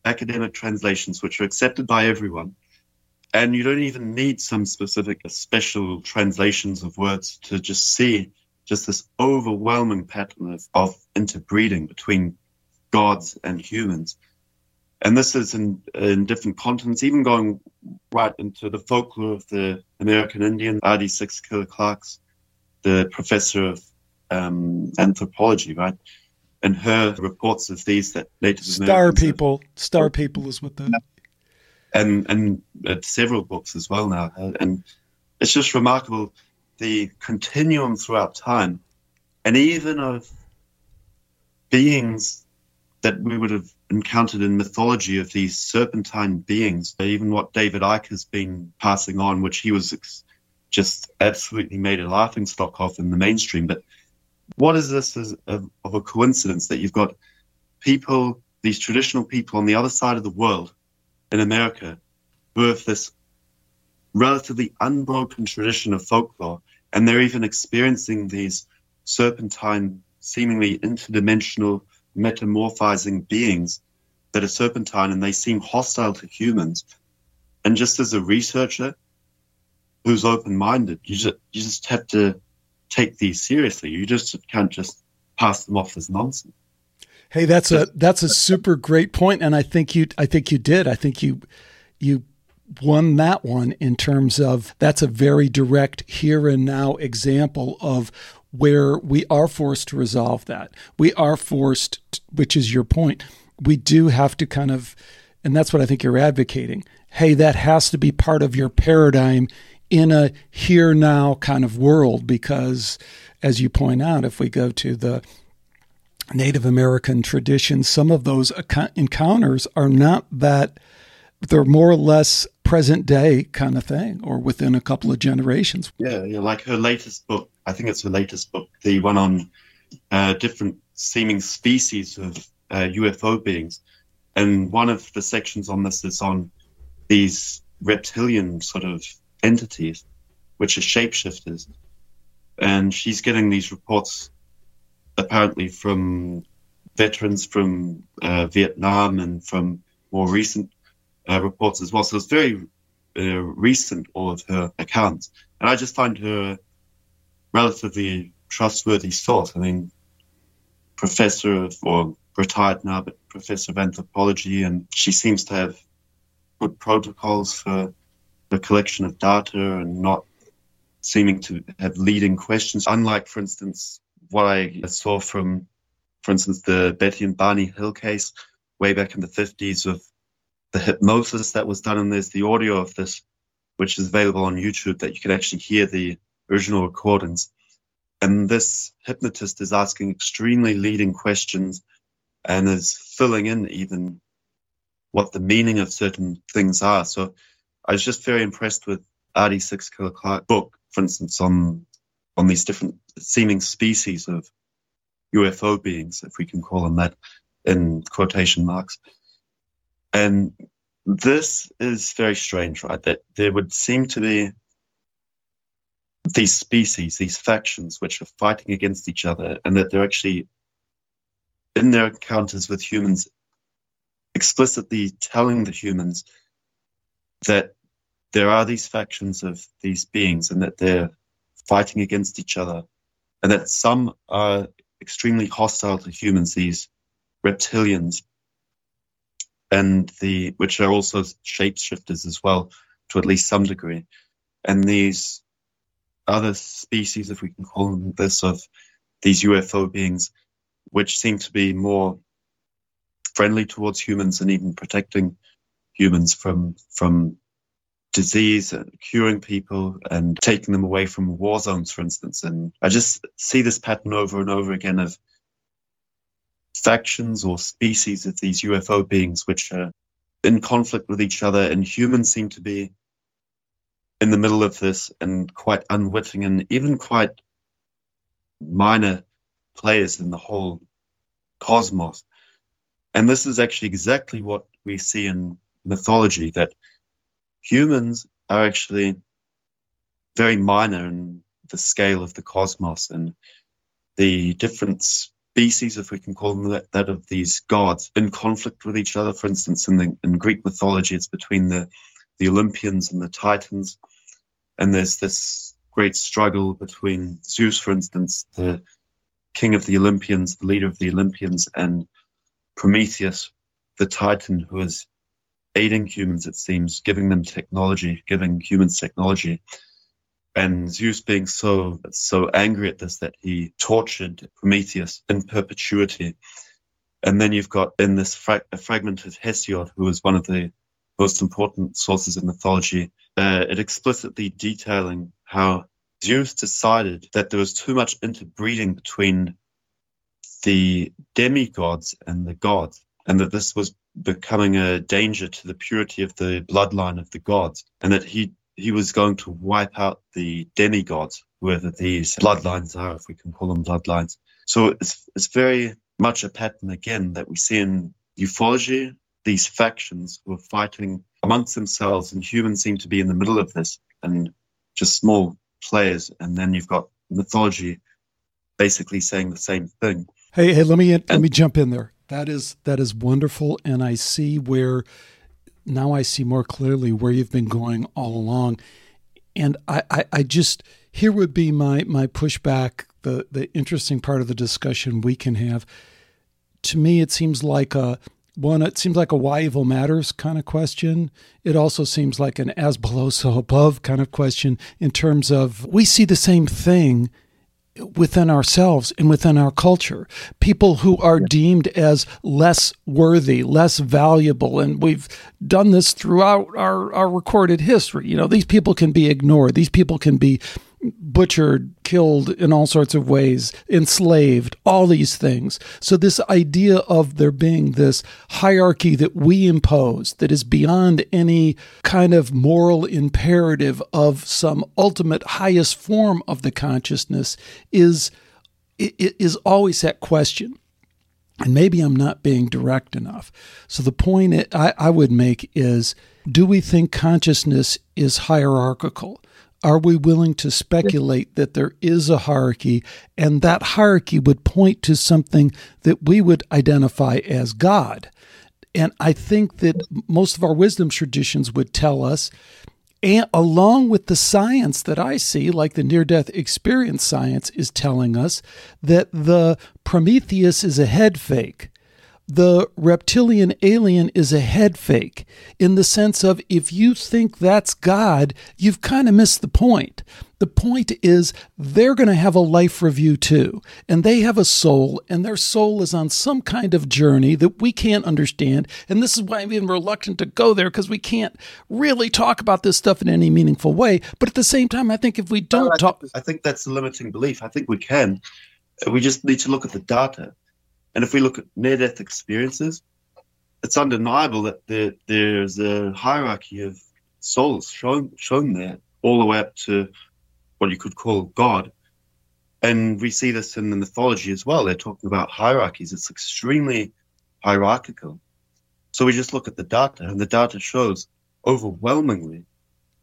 academic translations, which are accepted by everyone. And you don't even need some specific uh, special translations of words to just see just this overwhelming pattern of, of interbreeding between gods and humans. And this is in, in different continents, even going right into the folklore of the American Indian, Ardy Sixkiller Clarke's, the professor of um, anthropology, right? And her reports of these that Native Star Americans people, star people is what the and and uh, several books as well now, uh, and it's just remarkable the continuum throughout time, and even of beings that we would have encountered in mythology of these serpentine beings, even what David Icke has been passing on, which he was ex- just absolutely made a laughing stock of in the mainstream. But what is this as of, of a coincidence that you've got people, these traditional people on the other side of the world in America, have this relatively unbroken tradition of folklore, and they're even experiencing these serpentine, seemingly interdimensional, metamorphizing beings that are serpentine and they seem hostile to humans. And just as a researcher who's open minded, you just, you just have to take these seriously. You just can't just pass them off as nonsense. Hey, that's a that's a super great point, and I think you I think you did. I think you you won that one in terms of that's a very direct here and now example of where we are forced to resolve that. We are forced, which is your point. We do have to kind of, and that's what I think you're advocating. Hey, that has to be part of your paradigm in a here now kind of world because, as you point out, if we go to the Native American traditions, some of those encounters are not that, they're more or less present day kind of thing or within a couple of generations. Yeah, yeah, like her latest book, I think it's her latest book, the one on uh, different seeming species of uh, UFO beings. And one of the sections on this is on these reptilian sort of entities, which are shapeshifters. And she's getting these reports apparently from veterans from uh, Vietnam and from more recent uh, reports as well. So it's very uh, recent, all of her accounts. And I just find her relatively trustworthy source. I mean, professor of, or retired now, but professor of anthropology, and she seems to have good protocols for the collection of data and not seeming to have leading questions. Unlike, for instance, what I saw from, for instance, the Betty and Barney Hill case way back in the 50s of the hypnosis that was done. And there's the audio of this, which is available on YouTube that you can actually hear the original recordings. And this hypnotist is asking extremely leading questions and is filling in even what the meaning of certain things are. So I was just very impressed with Ardy Sixkiller book, for instance, on on these different seeming species of UFO beings, if we can call them that, in quotation marks. And this is very strange, right? That there would seem to be these species, these factions, which are fighting against each other, and that they're actually, in their encounters with humans, explicitly telling the humans that there are these factions of these beings and that they're fighting against each other, and that some are extremely hostile to humans, these reptilians, and the which are also shapeshifters as well, to at least some degree, and these other species, if we can call them this, of these UFO beings, which seem to be more friendly towards humans and even protecting humans from from disease and curing people and taking them away from war zones, for instance. And I just see this pattern over and over again of factions or species of these UFO beings which are in conflict with each other, and humans seem to be in the middle of this and quite unwitting and even quite minor players in the whole cosmos. And this is actually exactly what we see in mythology that humans are actually very minor in the scale of the cosmos and the different species, if we can call them that, that of these gods, in conflict with each other. For instance, in the in Greek mythology, it's between the the Olympians and the Titans, and there's this great struggle between Zeus, for instance, the king of the Olympians, the leader of the Olympians, and Prometheus, the Titan, who is aiding humans, it seems, giving them technology, giving humans technology. And Zeus being so so angry at this that he tortured Prometheus in perpetuity. And then you've got in this fra- fragment of Hesiod, who is one of the most important sources in mythology, uh, it explicitly detailing how Zeus decided that there was too much interbreeding between the demigods and the gods, and that this was becoming a danger to the purity of the bloodline of the gods, and that he he was going to wipe out the demigods, whoever these bloodlines are, if we can call them bloodlines. So it's it's very much a pattern again that we see in ufology. These factions who are fighting amongst themselves, and humans seem to be in the middle of this, and just small players. And then you've got mythology basically saying the same thing. Hey, hey, let me let me jump in there. That is that is wonderful, and I see where now I see more clearly where you've been going all along. And I, I, I just here would be my my pushback, the the interesting part of the discussion we can have. To me, it seems like a one, it seems like a why evil matters kind of question. It also seems like an as below, so above kind of question in terms of we see the same thing within ourselves and within our culture. People who are deemed as less worthy, less valuable. And we've done this throughout our, our recorded history. You know, these people can be ignored, these people can be butchered, killed in all sorts of ways, enslaved, all these things. So, this idea of there being this hierarchy that we impose that is beyond any kind of moral imperative of some ultimate highest form of the consciousness is, is always that question. And maybe I'm not being direct enough. So, the point I, I would make is do we think consciousness is hierarchical? Are we willing to speculate that there is a hierarchy and that hierarchy would point to something that we would identify as God? And I think that most of our wisdom traditions would tell us, and along with the science that I see, like the near death experience science is telling us, that the Prometheus is a head fake the reptilian alien is a head fake in the sense of if you think that's God, you've kind of missed the point. The point is they're going to have a life review too, and they have a soul, and their soul is on some kind of journey that we can't understand. And this is why I'm even reluctant to go there because we can't really talk about this stuff in any meaningful way. But at the same time, I think if we don't I talk, I think that's the limiting belief. I think we can. We just need to look at the data. And if we look at near death experiences, it's undeniable that there, there's a hierarchy of souls shown, shown there, all the way up to what you could call God. And we see this in the mythology as well. They're talking about hierarchies. It's extremely hierarchical. So we just look at the data, and the data shows overwhelmingly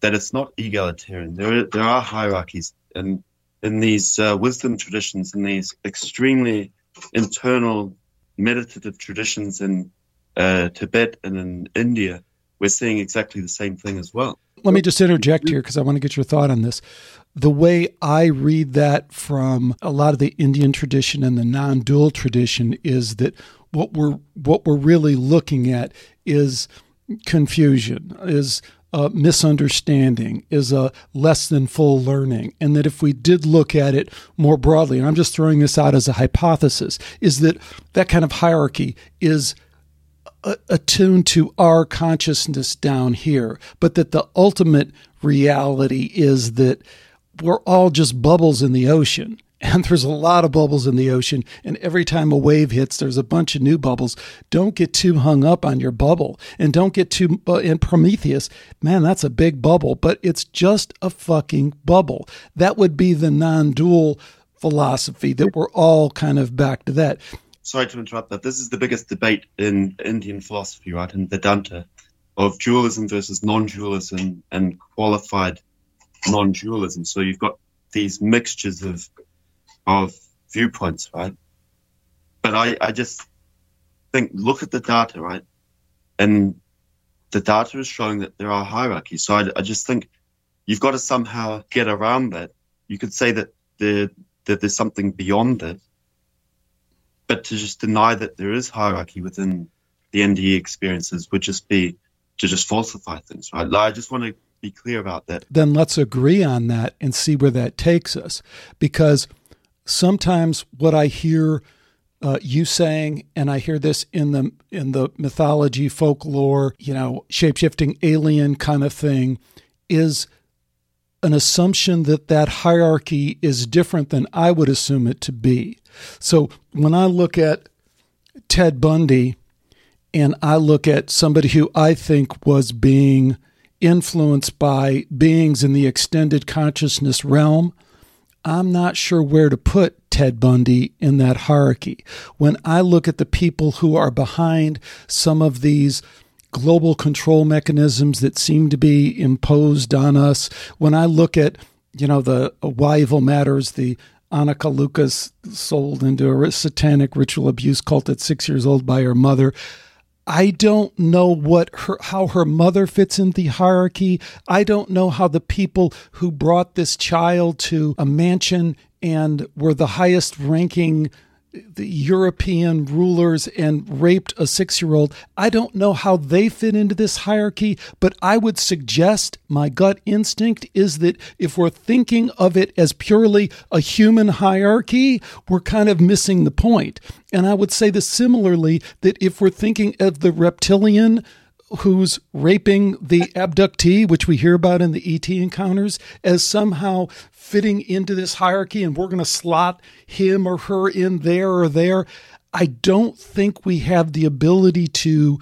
that it's not egalitarian. There, there are hierarchies, and in these uh, wisdom traditions, in these extremely internal meditative traditions in uh, Tibet and in India, we're seeing exactly the same thing as well. Let me just interject here because I want to get your thought on this. The way I read that from a lot of the Indian tradition and the non-dual tradition is that what we're what we're really looking at is confusion, is a misunderstanding, is a less than full learning. And that if we did look at it more broadly, and I'm just throwing this out as a hypothesis, is that that kind of hierarchy is attuned to our consciousness down here, but that the ultimate reality is that we're all just bubbles in the ocean and there's a lot of bubbles in the ocean and every time a wave hits there's a bunch of new bubbles. Don't get too hung up on your bubble and don't get too uh, in prometheus man that's a big bubble but it's just a fucking bubble. That would be the non-dual philosophy that we're all kind of back to that. Sorry to interrupt that this is the biggest debate in indian philosophy right in vedanta of dualism versus non-dualism and qualified non-dualism. So you've got these mixtures of of viewpoints, right? But I, I just think look at the data, right? And the data is showing that there are hierarchies. So I, I just think you've got to somehow get around that. You could say that there that there's something beyond it, but to just deny that there is hierarchy within the NDE experiences would just be to just falsify things, right? I just want to be clear about that. Then let's agree on that and see where that takes us, because sometimes what I hear uh, you saying, and I hear this in the in the mythology, folklore, you know, shapeshifting alien kind of thing, is an assumption that that hierarchy is different than I would assume it to be. So when I look at Ted Bundy and I look at somebody who I think was being influenced by beings in the extended consciousness realm, I'm not sure where to put Ted Bundy in that hierarchy. When I look at the people who are behind some of these global control mechanisms that seem to be imposed on us. When I look at, you know, the why evil matters, the Anneke Lucas sold into a satanic ritual abuse cult at six years old by her mother. I don't know what her how her mother fits in the hierarchy. I don't know how the people who brought this child to a mansion and were the highest ranking the European rulers and raped a six year old. I don't know how they fit into this hierarchy, but I would suggest my gut instinct is that if we're thinking of it as purely a human hierarchy, we're kind of missing the point. And I would say this similarly that if we're thinking of the reptilian who's raping the abductee, which we hear about in the ET encounters, as somehow fitting into this hierarchy and we're going to slot him or her in there or there. I don't think we have the ability to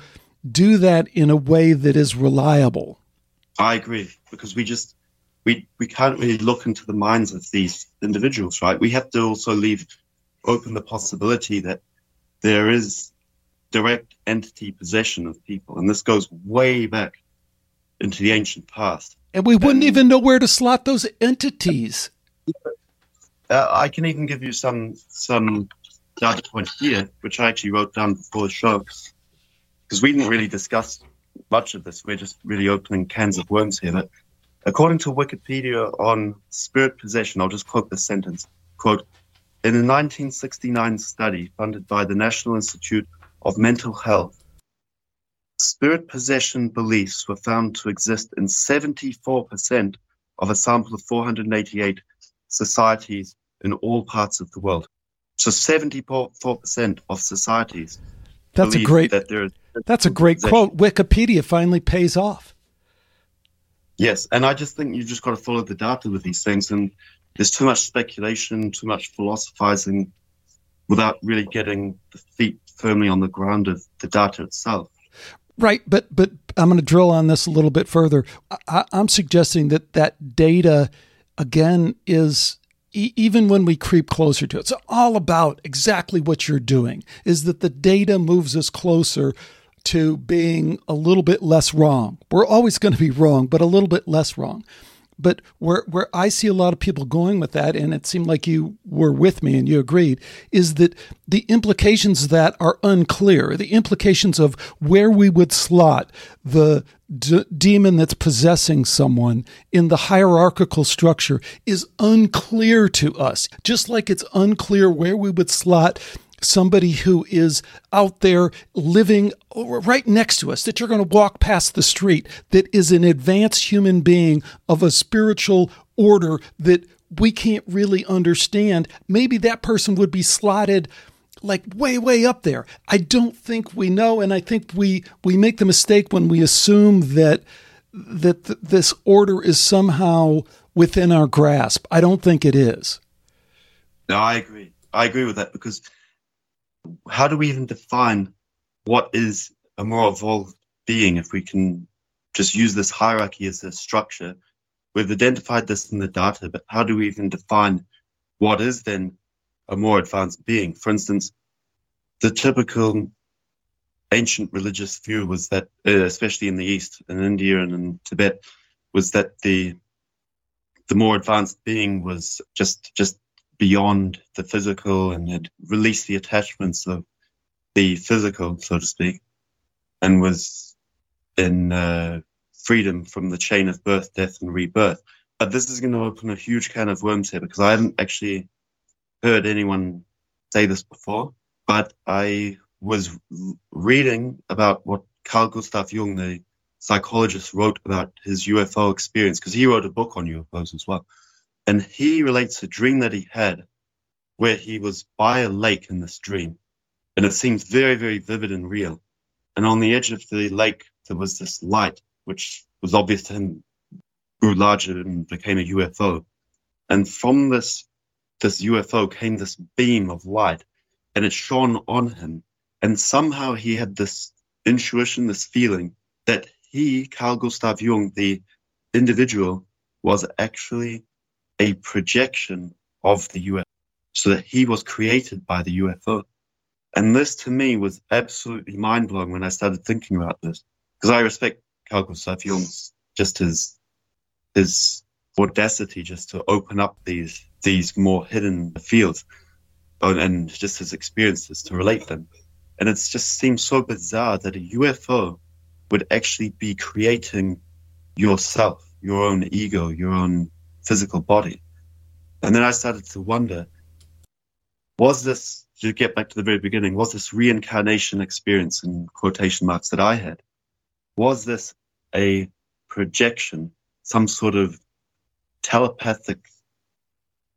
do that in a way that is reliable. I agree because we just we we can't really look into the minds of these individuals, right? We have to also leave open the possibility that there is direct entity possession of people. And this goes way back into the ancient past. And we wouldn't and, even know where to slot those entities. Uh, I can even give you some some data point here, which I actually wrote down before the show, because we didn't really discuss much of this. We're just really opening cans of worms here. But according to Wikipedia on spirit possession, I'll just quote this sentence: "Quote: In a 1969 study funded by the National Institute of mental health, spirit possession beliefs were found to exist in 74% of a sample of 488 societies in all parts of the world. So 74% of societies. That's a great that That's a great possession. quote. Wikipedia finally pays off. Yes, and I just think you just got to follow the data with these things and there's too much speculation, too much philosophizing without really getting the feet firmly on the ground of the data itself. Right, but but I'm going to drill on this a little bit further. I, am suggesting that that data, again, is e- even when we creep closer to it. It's all about exactly what you're doing. Is that the data moves us closer to being a little bit less wrong. We're always going to be wrong, but a little bit less wrong. But where where I see a lot of people going with that, and it seemed like you were with me and you agreed, is that the implications of that are unclear. The implications of where we would slot the d- demon that's possessing someone in the hierarchical structure is unclear to us. Just like it's unclear where we would slot somebody who is out there living right next to us, that you're going to walk past the street, that is an advanced human being of a spiritual order that we can't really understand. Maybe that person would be slotted like way way up there. I don't think we know and i think we we make the mistake when we assume that that th- this order is somehow within our grasp. I don't think it is. No i agree. I agree with that because how do we even define what is a more evolved being if we can just use this hierarchy as a structure? We've identified this in the data, but how do we even define what is then a more advanced being? For instance, the typical ancient religious view was that, uh, especially in the East, in India and in Tibet, was that the the more advanced being was just just beyond the physical and had released the attachments of the physical, so to speak, and was in uh, freedom from the chain of birth, death, and rebirth. But this is going to open a huge can of worms here because I haven't actually heard anyone say this before. But I was reading about what Carl Gustav Jung, the psychologist, wrote about his UFO experience because he wrote a book on UFOs as well. And he relates a dream that he had where he was by a lake in this dream. And it seems very, very vivid and real. And on the edge of the lake, there was this light, which was obvious to him, grew larger and became a UFO. And from this, this UFO came this beam of light and it shone on him. And somehow he had this intuition, this feeling that he, Carl Gustav Jung, the individual, was actually a projection of the UFO, so that he was created by the UFO. And this to me was absolutely mind blowing when I started thinking about this, because I respect Carl Gustav Jung's just his his audacity just to open up these these more hidden fields, uh, and just his experiences to relate them. And it just seems so bizarre that a UFO would actually be creating yourself, your own ego, your own physical body. And then I started to wonder was this, to get back to the very beginning, was this reincarnation experience in quotation marks that I had? Was this a projection, some sort of telepathic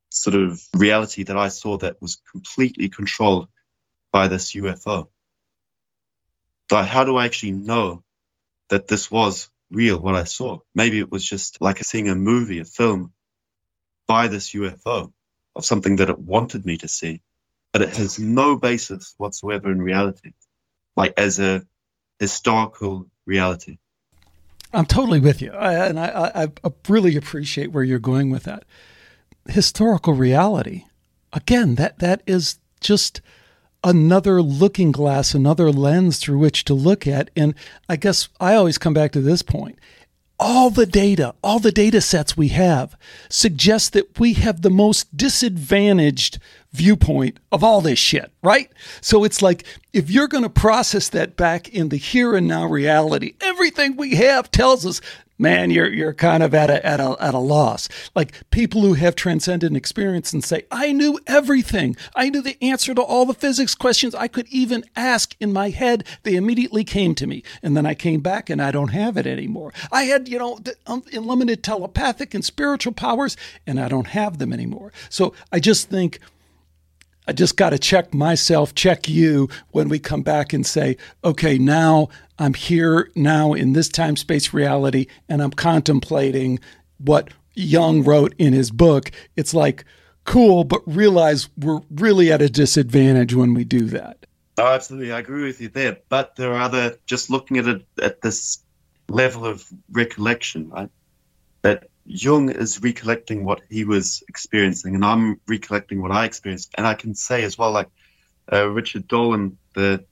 sort of reality that I saw that was completely controlled by this UFO? But how do I actually know that this was real, what I saw? Maybe it was just like seeing a movie, a film by this UFO of something that it wanted me to see, but it has no basis whatsoever in reality, like as a historical reality. I'm totally with you, I, and I, I really appreciate where you're going with that. Historical reality, again, that that is just another looking glass, another lens through which to look at. And I guess I always come back to this point all the data, all the data sets we have suggest that we have the most disadvantaged viewpoint of all this shit, right? So it's like if you're going to process that back in the here and now reality, everything we have tells us man, you're you're kind of at a at a at a loss. Like people who have transcendent experience and say, I knew everything. I knew the answer to all the physics questions I could even ask in my head. They immediately came to me, and then I came back and I don't have it anymore. I had you know um, unlimited telepathic and spiritual powers, and I don't have them anymore. So I just think. I just got to check myself, check you when we come back and say, okay, now I'm here now in this time space reality and I'm contemplating what Jung wrote in his book. It's like, cool, but realize we're really at a disadvantage when we do that. Oh, absolutely. I agree with you there. But there are other, just looking at it at this level of recollection, right? That Jung is recollecting what he was experiencing, and I'm recollecting what I experienced. And I can say as well, like uh, Richard Dolan, the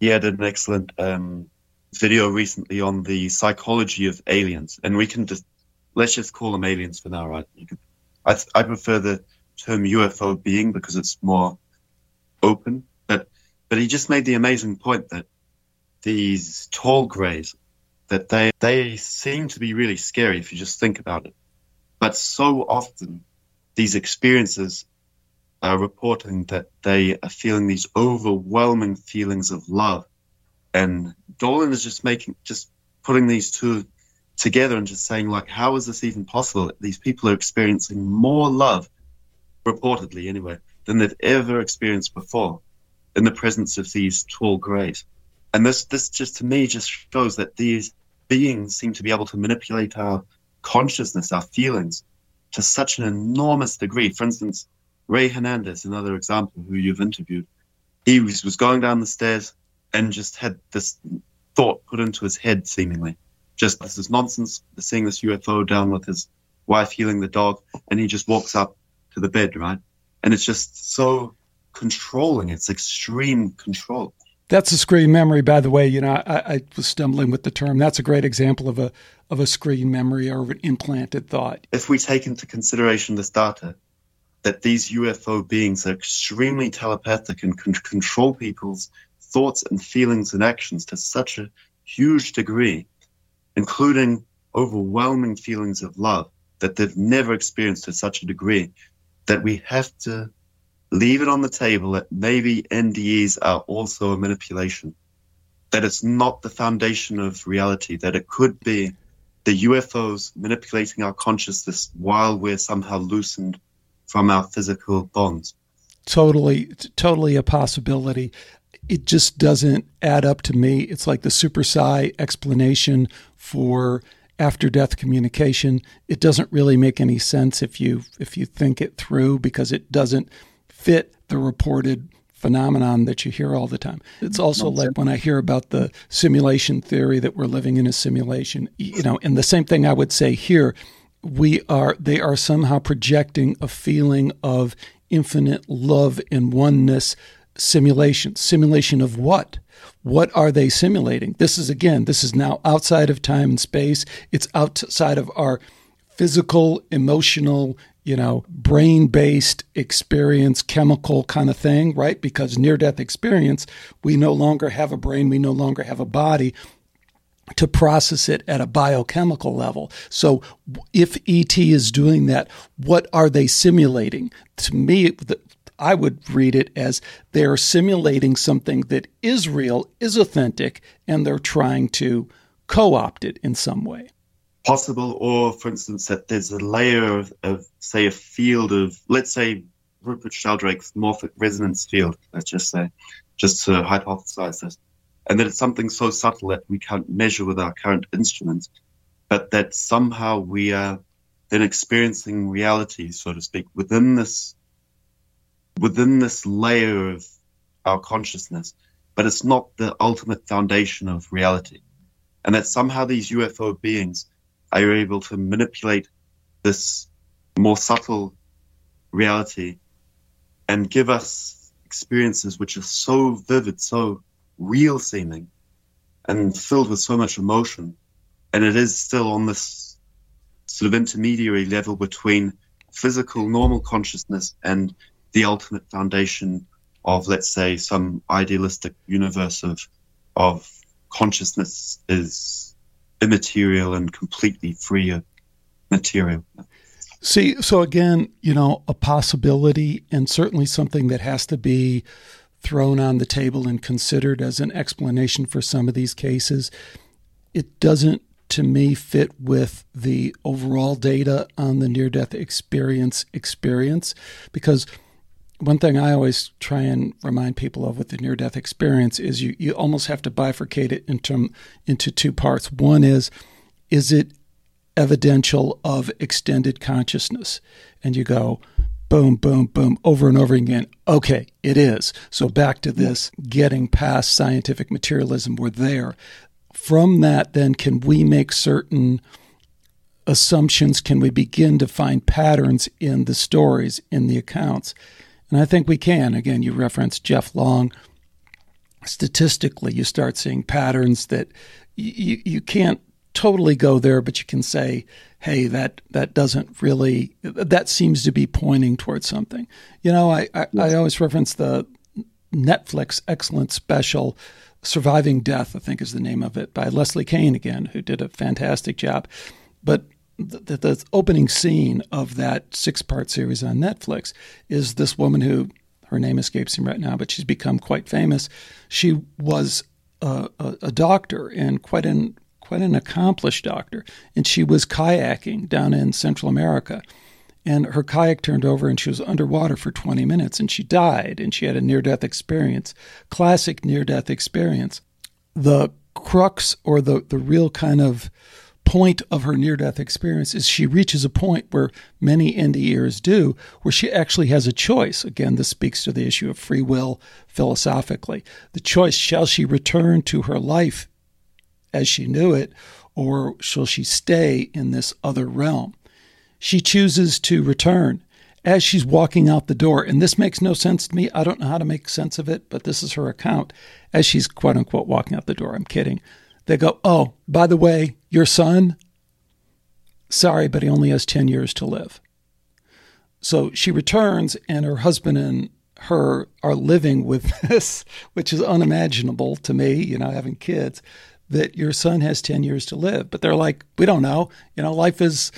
he had an excellent um, video recently on the psychology of aliens, and we can just let's just call them aliens for now, right? I, I prefer the term UFO being because it's more open, but but he just made the amazing point that these tall grays that they they seem to be really scary if you just think about it, but so often these experiences are reporting that they are feeling these overwhelming feelings of love. And Dolan is just making, just putting these two together and just saying, like, how is this even possible? These people are experiencing more love, reportedly anyway, than they've ever experienced before in the presence of these tall greys. And this, this just to me just shows that these beings seem to be able to manipulate our consciousness, our feelings, to such an enormous degree. For instance, Rey Hernandez, another example who you've interviewed, he was, was going down the stairs and just had this thought put into his head, seemingly. Just this is nonsense, seeing this UFO down with his wife healing the dog, and he just walks up to the bed, right? And it's just so controlling. It's extreme control. That's a screen memory, by the way. You know, I, I, was stumbling with the term. That's a great example of a of a screen memory or an implanted thought. If we take into consideration this data, that these UFO beings are extremely telepathic and can control people's thoughts and feelings and actions to such a huge degree, including overwhelming feelings of love that they've never experienced to such a degree that we have to leave it on the table that maybe NDEs are also a manipulation, that it's not the foundation of reality, that it could be the UFOs manipulating our consciousness while we're somehow loosened from our physical bonds. Totally, totally a possibility. It just doesn't add up to me. It's like the super psi explanation for after death communication. It doesn't really make any sense if you if you think it through because it doesn't fit the reported phenomenon that you hear all the time. It's also like when I hear about the simulation theory that we're living in a simulation, you know, and the same thing I would say here, we are they are somehow projecting a feeling of infinite love and oneness simulation. Simulation of what? What are they simulating? This is again, this is now outside of time and space. It's outside of our physical, emotional, you know, brain based experience, chemical kind of thing, right? Because near death experience, we no longer have a brain, we no longer have a body to process it at a biochemical level. So if ET is doing that, what are they simulating? To me, I would read it as they're simulating something that is real, is authentic, and they're trying to co opt it in some way. Possible, or for instance, that there's a layer of, of say, a field of, let's say, Rupert Sheldrake's morphic resonance field, let's just say, just to hypothesize this, and that it's something so subtle that we can't measure with our current instruments, but that somehow we are then experiencing reality, so to speak, within this within this layer of our consciousness, but it's not the ultimate foundation of reality. And that somehow these UFO beings are you able to manipulate this more subtle reality and give us experiences which are so vivid, so real seeming, and filled with so much emotion. And it is still on this sort of intermediary level between physical, normal consciousness and the ultimate foundation of, let's say, some idealistic universe of of consciousness is immaterial and completely free of material. See, so again, you know, a possibility and certainly something that has to be thrown on the table and considered as an explanation for some of these cases. It doesn't, to me, fit with the overall data on the near death experience experience because one thing I always try and remind people of with the near death experience is you, you almost have to bifurcate it into, into two parts. One is, is it evidential of extended consciousness? And you go, boom, boom, boom, over and over again. Okay, it is. So back to this getting past scientific materialism, we're there. From that, then, can we make certain assumptions? Can we begin to find patterns in the stories, in the accounts? And I think we can. Again, you referenced Jeff Long. Statistically, you start seeing patterns that you, you can't totally go there, but you can say, hey, that, that doesn't really, that seems to be pointing towards something. You know, I, I, I always reference the Netflix excellent special, Surviving Death, I think is the name of it, by Leslie Kean again, who did a fantastic job. But the, the opening scene of that six part series on Netflix is this woman who her name escapes me right now, but she's become quite famous. She was a, a, a, doctor and quite an quite an accomplished doctor, and she was kayaking down in Central America. And her kayak turned over and she was underwater for 20 minutes and she died and she had a near death experience. Classic near death experience. The crux or the, the real kind of point of her near death experience is she reaches a point where many NDEers do, where she actually has a choice. Again, this speaks to the issue of free will philosophically. The choice shall she return to her life as she knew it, or shall she stay in this other realm? She chooses to return as she's walking out the door. And this makes no sense to me. I don't know how to make sense of it, but this is her account as she's quote unquote walking out the door. I'm kidding. They go, Oh, by the way, your son, sorry, but he only has 10 years to live. so she returns, and her husband and her are living with this, which is unimaginable to me, you know, having kids, that your son has 10 years to live. But they're like, we don't know. You know, life is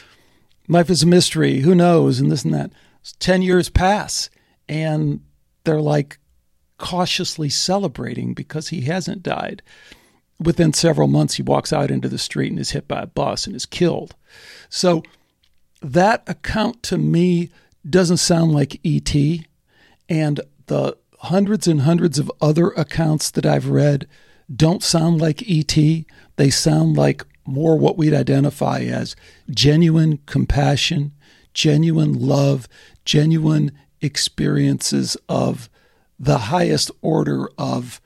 life is a mystery. Who knows? And this and that. 10 years pass and they're like cautiously celebrating because he hasn't died. Within several months, he walks out into the street and is hit by a bus and is killed. So that account to me doesn't sound like E.T. And the hundreds and hundreds of other accounts that I've read don't sound like ET. They sound like more what we'd identify as genuine compassion, genuine love, genuine experiences of the highest order of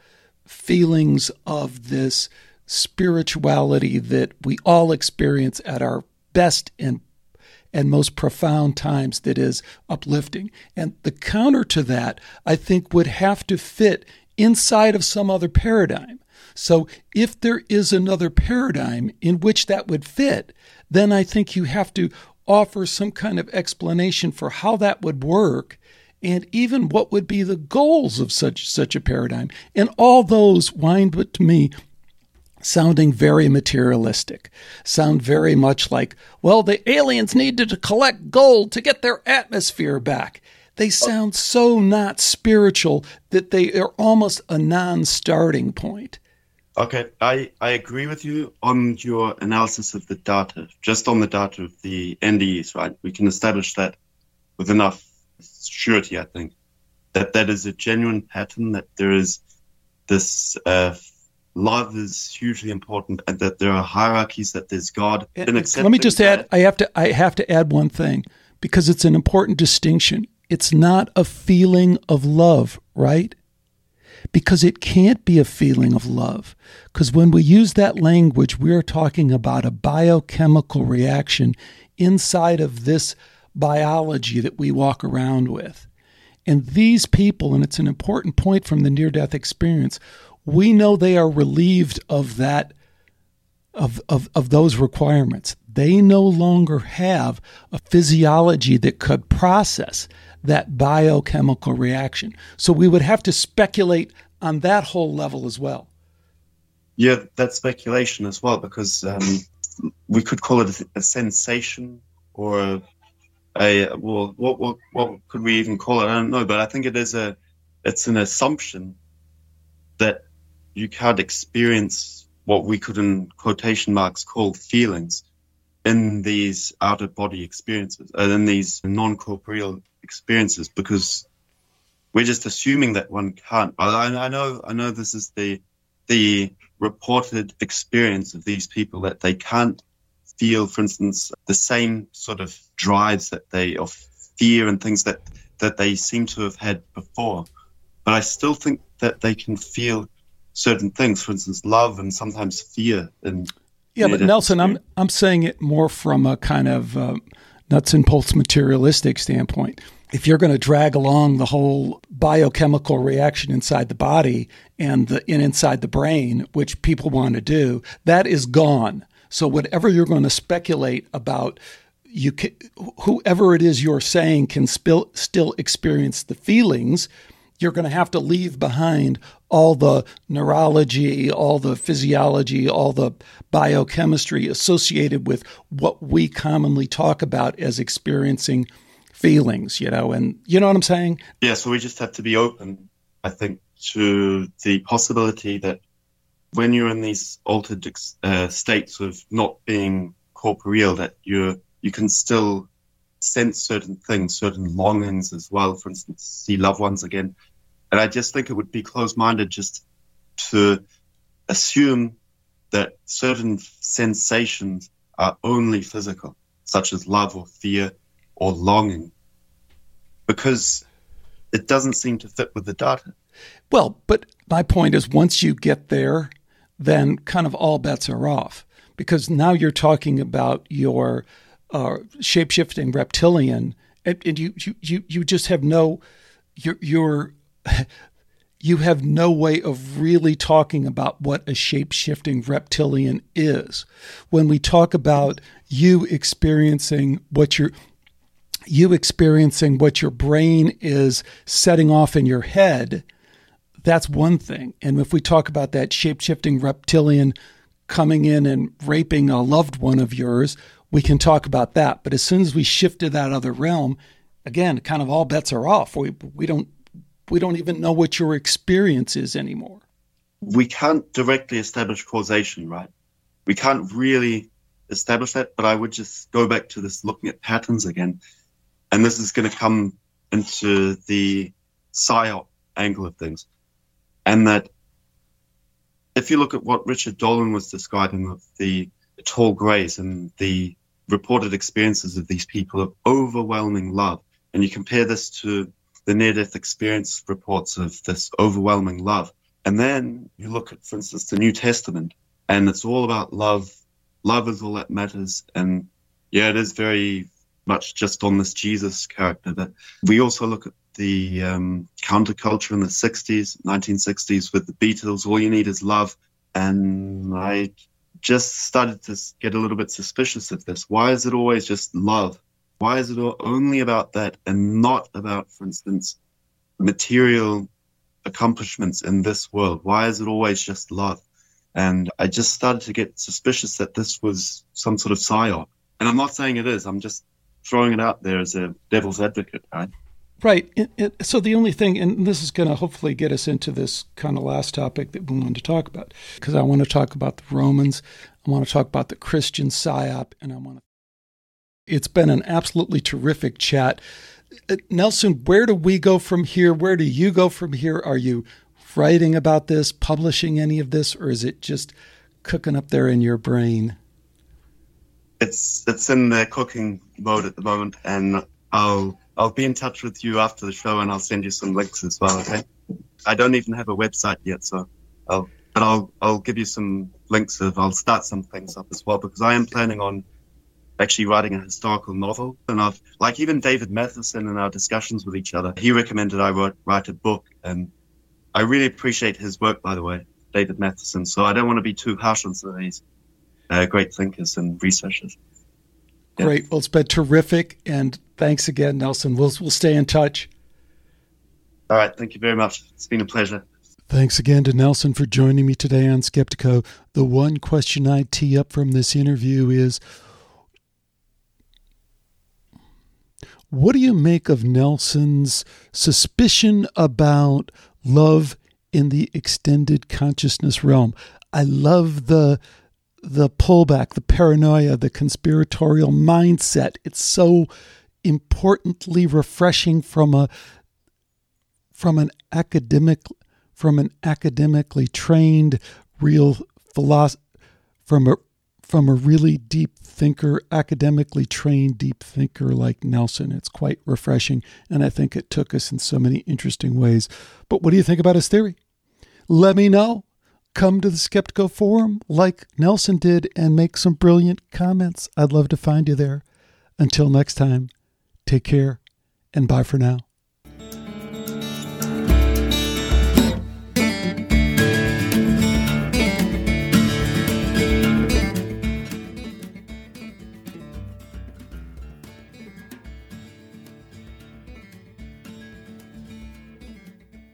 feelings of this spirituality that we all experience at our best and and most profound times that is uplifting. And the counter to that, I think, would have to fit inside of some other paradigm. So if there is another paradigm in which that would fit, then I think you have to offer some kind of explanation for how that would work and even what would be the goals of such such a paradigm. And all those wind but to me sounding very materialistic, sound very much like, well, the aliens needed to collect gold to get their atmosphere back. They sound so not spiritual that they are almost a non starting point. Okay, I, I agree with you on your analysis of the data, just on the data of the NDEs, right? We can establish that with enough surety, I think, that that is a genuine pattern, that there is this uh, love is hugely important and that there are hierarchies that there's god And, let me just add i have to i have to add one thing because it's an important distinction. It's not a feeling of love right? Because it can't be a feeling of love because when we use that language we're talking about a biochemical reaction inside of this biology that we walk around with and these people and it's an important point from the near death experience we know they are relieved of that of, of, of those requirements. They no longer have a physiology that could process that biochemical reaction. So we would have to speculate on that whole level as well. Yeah, that's speculation as well, because um, we could call it a, a sensation or a, a, well, what, what what could we even call it? I don't know, but I think it is a it's an assumption that you can't experience what we could in quotation marks call feelings in these out of body experiences and uh, in these non corporeal experiences because we're just assuming that one can't. I, I know, I know this is the the reported experience of these people that they can't feel, for instance, the same sort of drives that they of fear and things that that they seem to have had before. But I still think that they can feel certain things, for instance, love and sometimes fear. And yeah, but Nelson, I'm I'm saying it more from a kind of uh, nuts and bolts materialistic standpoint. If you're going to drag along the whole biochemical reaction inside the body and the in inside the brain, which people want to do, that is gone. So whatever you're going to speculate about you can, whoever it is you're saying can still experience the feelings you're going to have to leave behind all the neurology, all the physiology, all the biochemistry associated with what we commonly talk about as experiencing feelings, you know, and you know what I'm saying? Yeah, so we just have to be open, I think, to the possibility that when you're in these altered uh, states of not being corporeal, that you're you can still sense certain things, certain longings as well. For instance, see loved ones again, and I just think it would be closed minded just to assume that certain sensations are only physical, such as love or fear or longing, because it doesn't seem to fit with the data. Well, but my point is once you get there, then kind of all bets are off because now you're talking about your uh, shape shifting reptilian, and, and, you, you, you just have no, you're, you're you have no way of really talking about what a shape shifting reptilian is. When we talk about you experiencing what you're you experiencing what your brain is setting off in your head, that's one thing. And if we talk about that shape shifting reptilian coming in and raping a loved one of yours, we can talk about that. But as soon as we shift to that other realm, again, kind of all bets are off. We we don't we don't even know what your experience is anymore. We can't directly establish causation, right? We can't really establish that, but I would just go back to this looking at patterns again. And this is going to come into the psyop angle of things. And that if you look at what Richard Dolan was describing of the tall grays and the reported experiences of these people of overwhelming love, and you compare this to the near death experience reports of this overwhelming love, and then you look at, for instance, the New Testament, and it's all about love. Love is all that matters. And yeah, it is very much just on this Jesus character. But we also look at the um, counterculture in the 60s, 1960s with the Beatles. All you need is love. And I just started to get a little bit suspicious of this. Why is it always just love? Why is it only about that and not about, for instance, material accomplishments in this world? Why is it always just love? And I just started to get suspicious that this was some sort of psyop. And I'm not saying it is. I'm just throwing it out there as a devil's advocate, right? Right. It, it, so the only thing, and this is going to hopefully get us into this kind of last topic that we wanted to talk about, because I want to talk about the Romans, I want to talk about the Christian psyop, and I want to. It's been an absolutely terrific chat. Uh, Nelson, where do we go from here? Where do you go from here? Are you writing about this, publishing any of this, or is it just cooking up there in your brain? It's it's in the cooking mode at the moment, and I'll I'll be in touch with you after the show, and I'll send you some links as well. Okay. I don't even have a website yet, so I'll but I'll I'll give you some links of I'll start some things up as well because I am planning on actually writing a historical novel. And I've like even David Matheson in our discussions with each other, he recommended I wrote, write a book, and I really appreciate his work, by the way, David Matheson. So I don't want to be too harsh on some of these uh, great thinkers and researchers. Yeah. Great. Well, it's been terrific, and thanks again, Nelson. We'll we'll stay in touch. All right. Thank you very much. It's been a pleasure. Thanks again to Nelson for joining me today on Skeptiko. The one question I tee up from this interview is What do you make of Nelson's suspicion about love in the extended consciousness realm? I love the the pullback, the paranoia, the conspiratorial mindset. It's so importantly refreshing from a from an academic from an academically trained real philosopher from a from a really deep thinker, academically trained deep thinker like Nelson. It's quite refreshing, and I think it took us in so many interesting ways. But what do you think about his theory? Let me know. Come to the Skeptiko Forum like Nelson did and make some brilliant comments. I'd love to find you there. Until next time, take care and bye for now.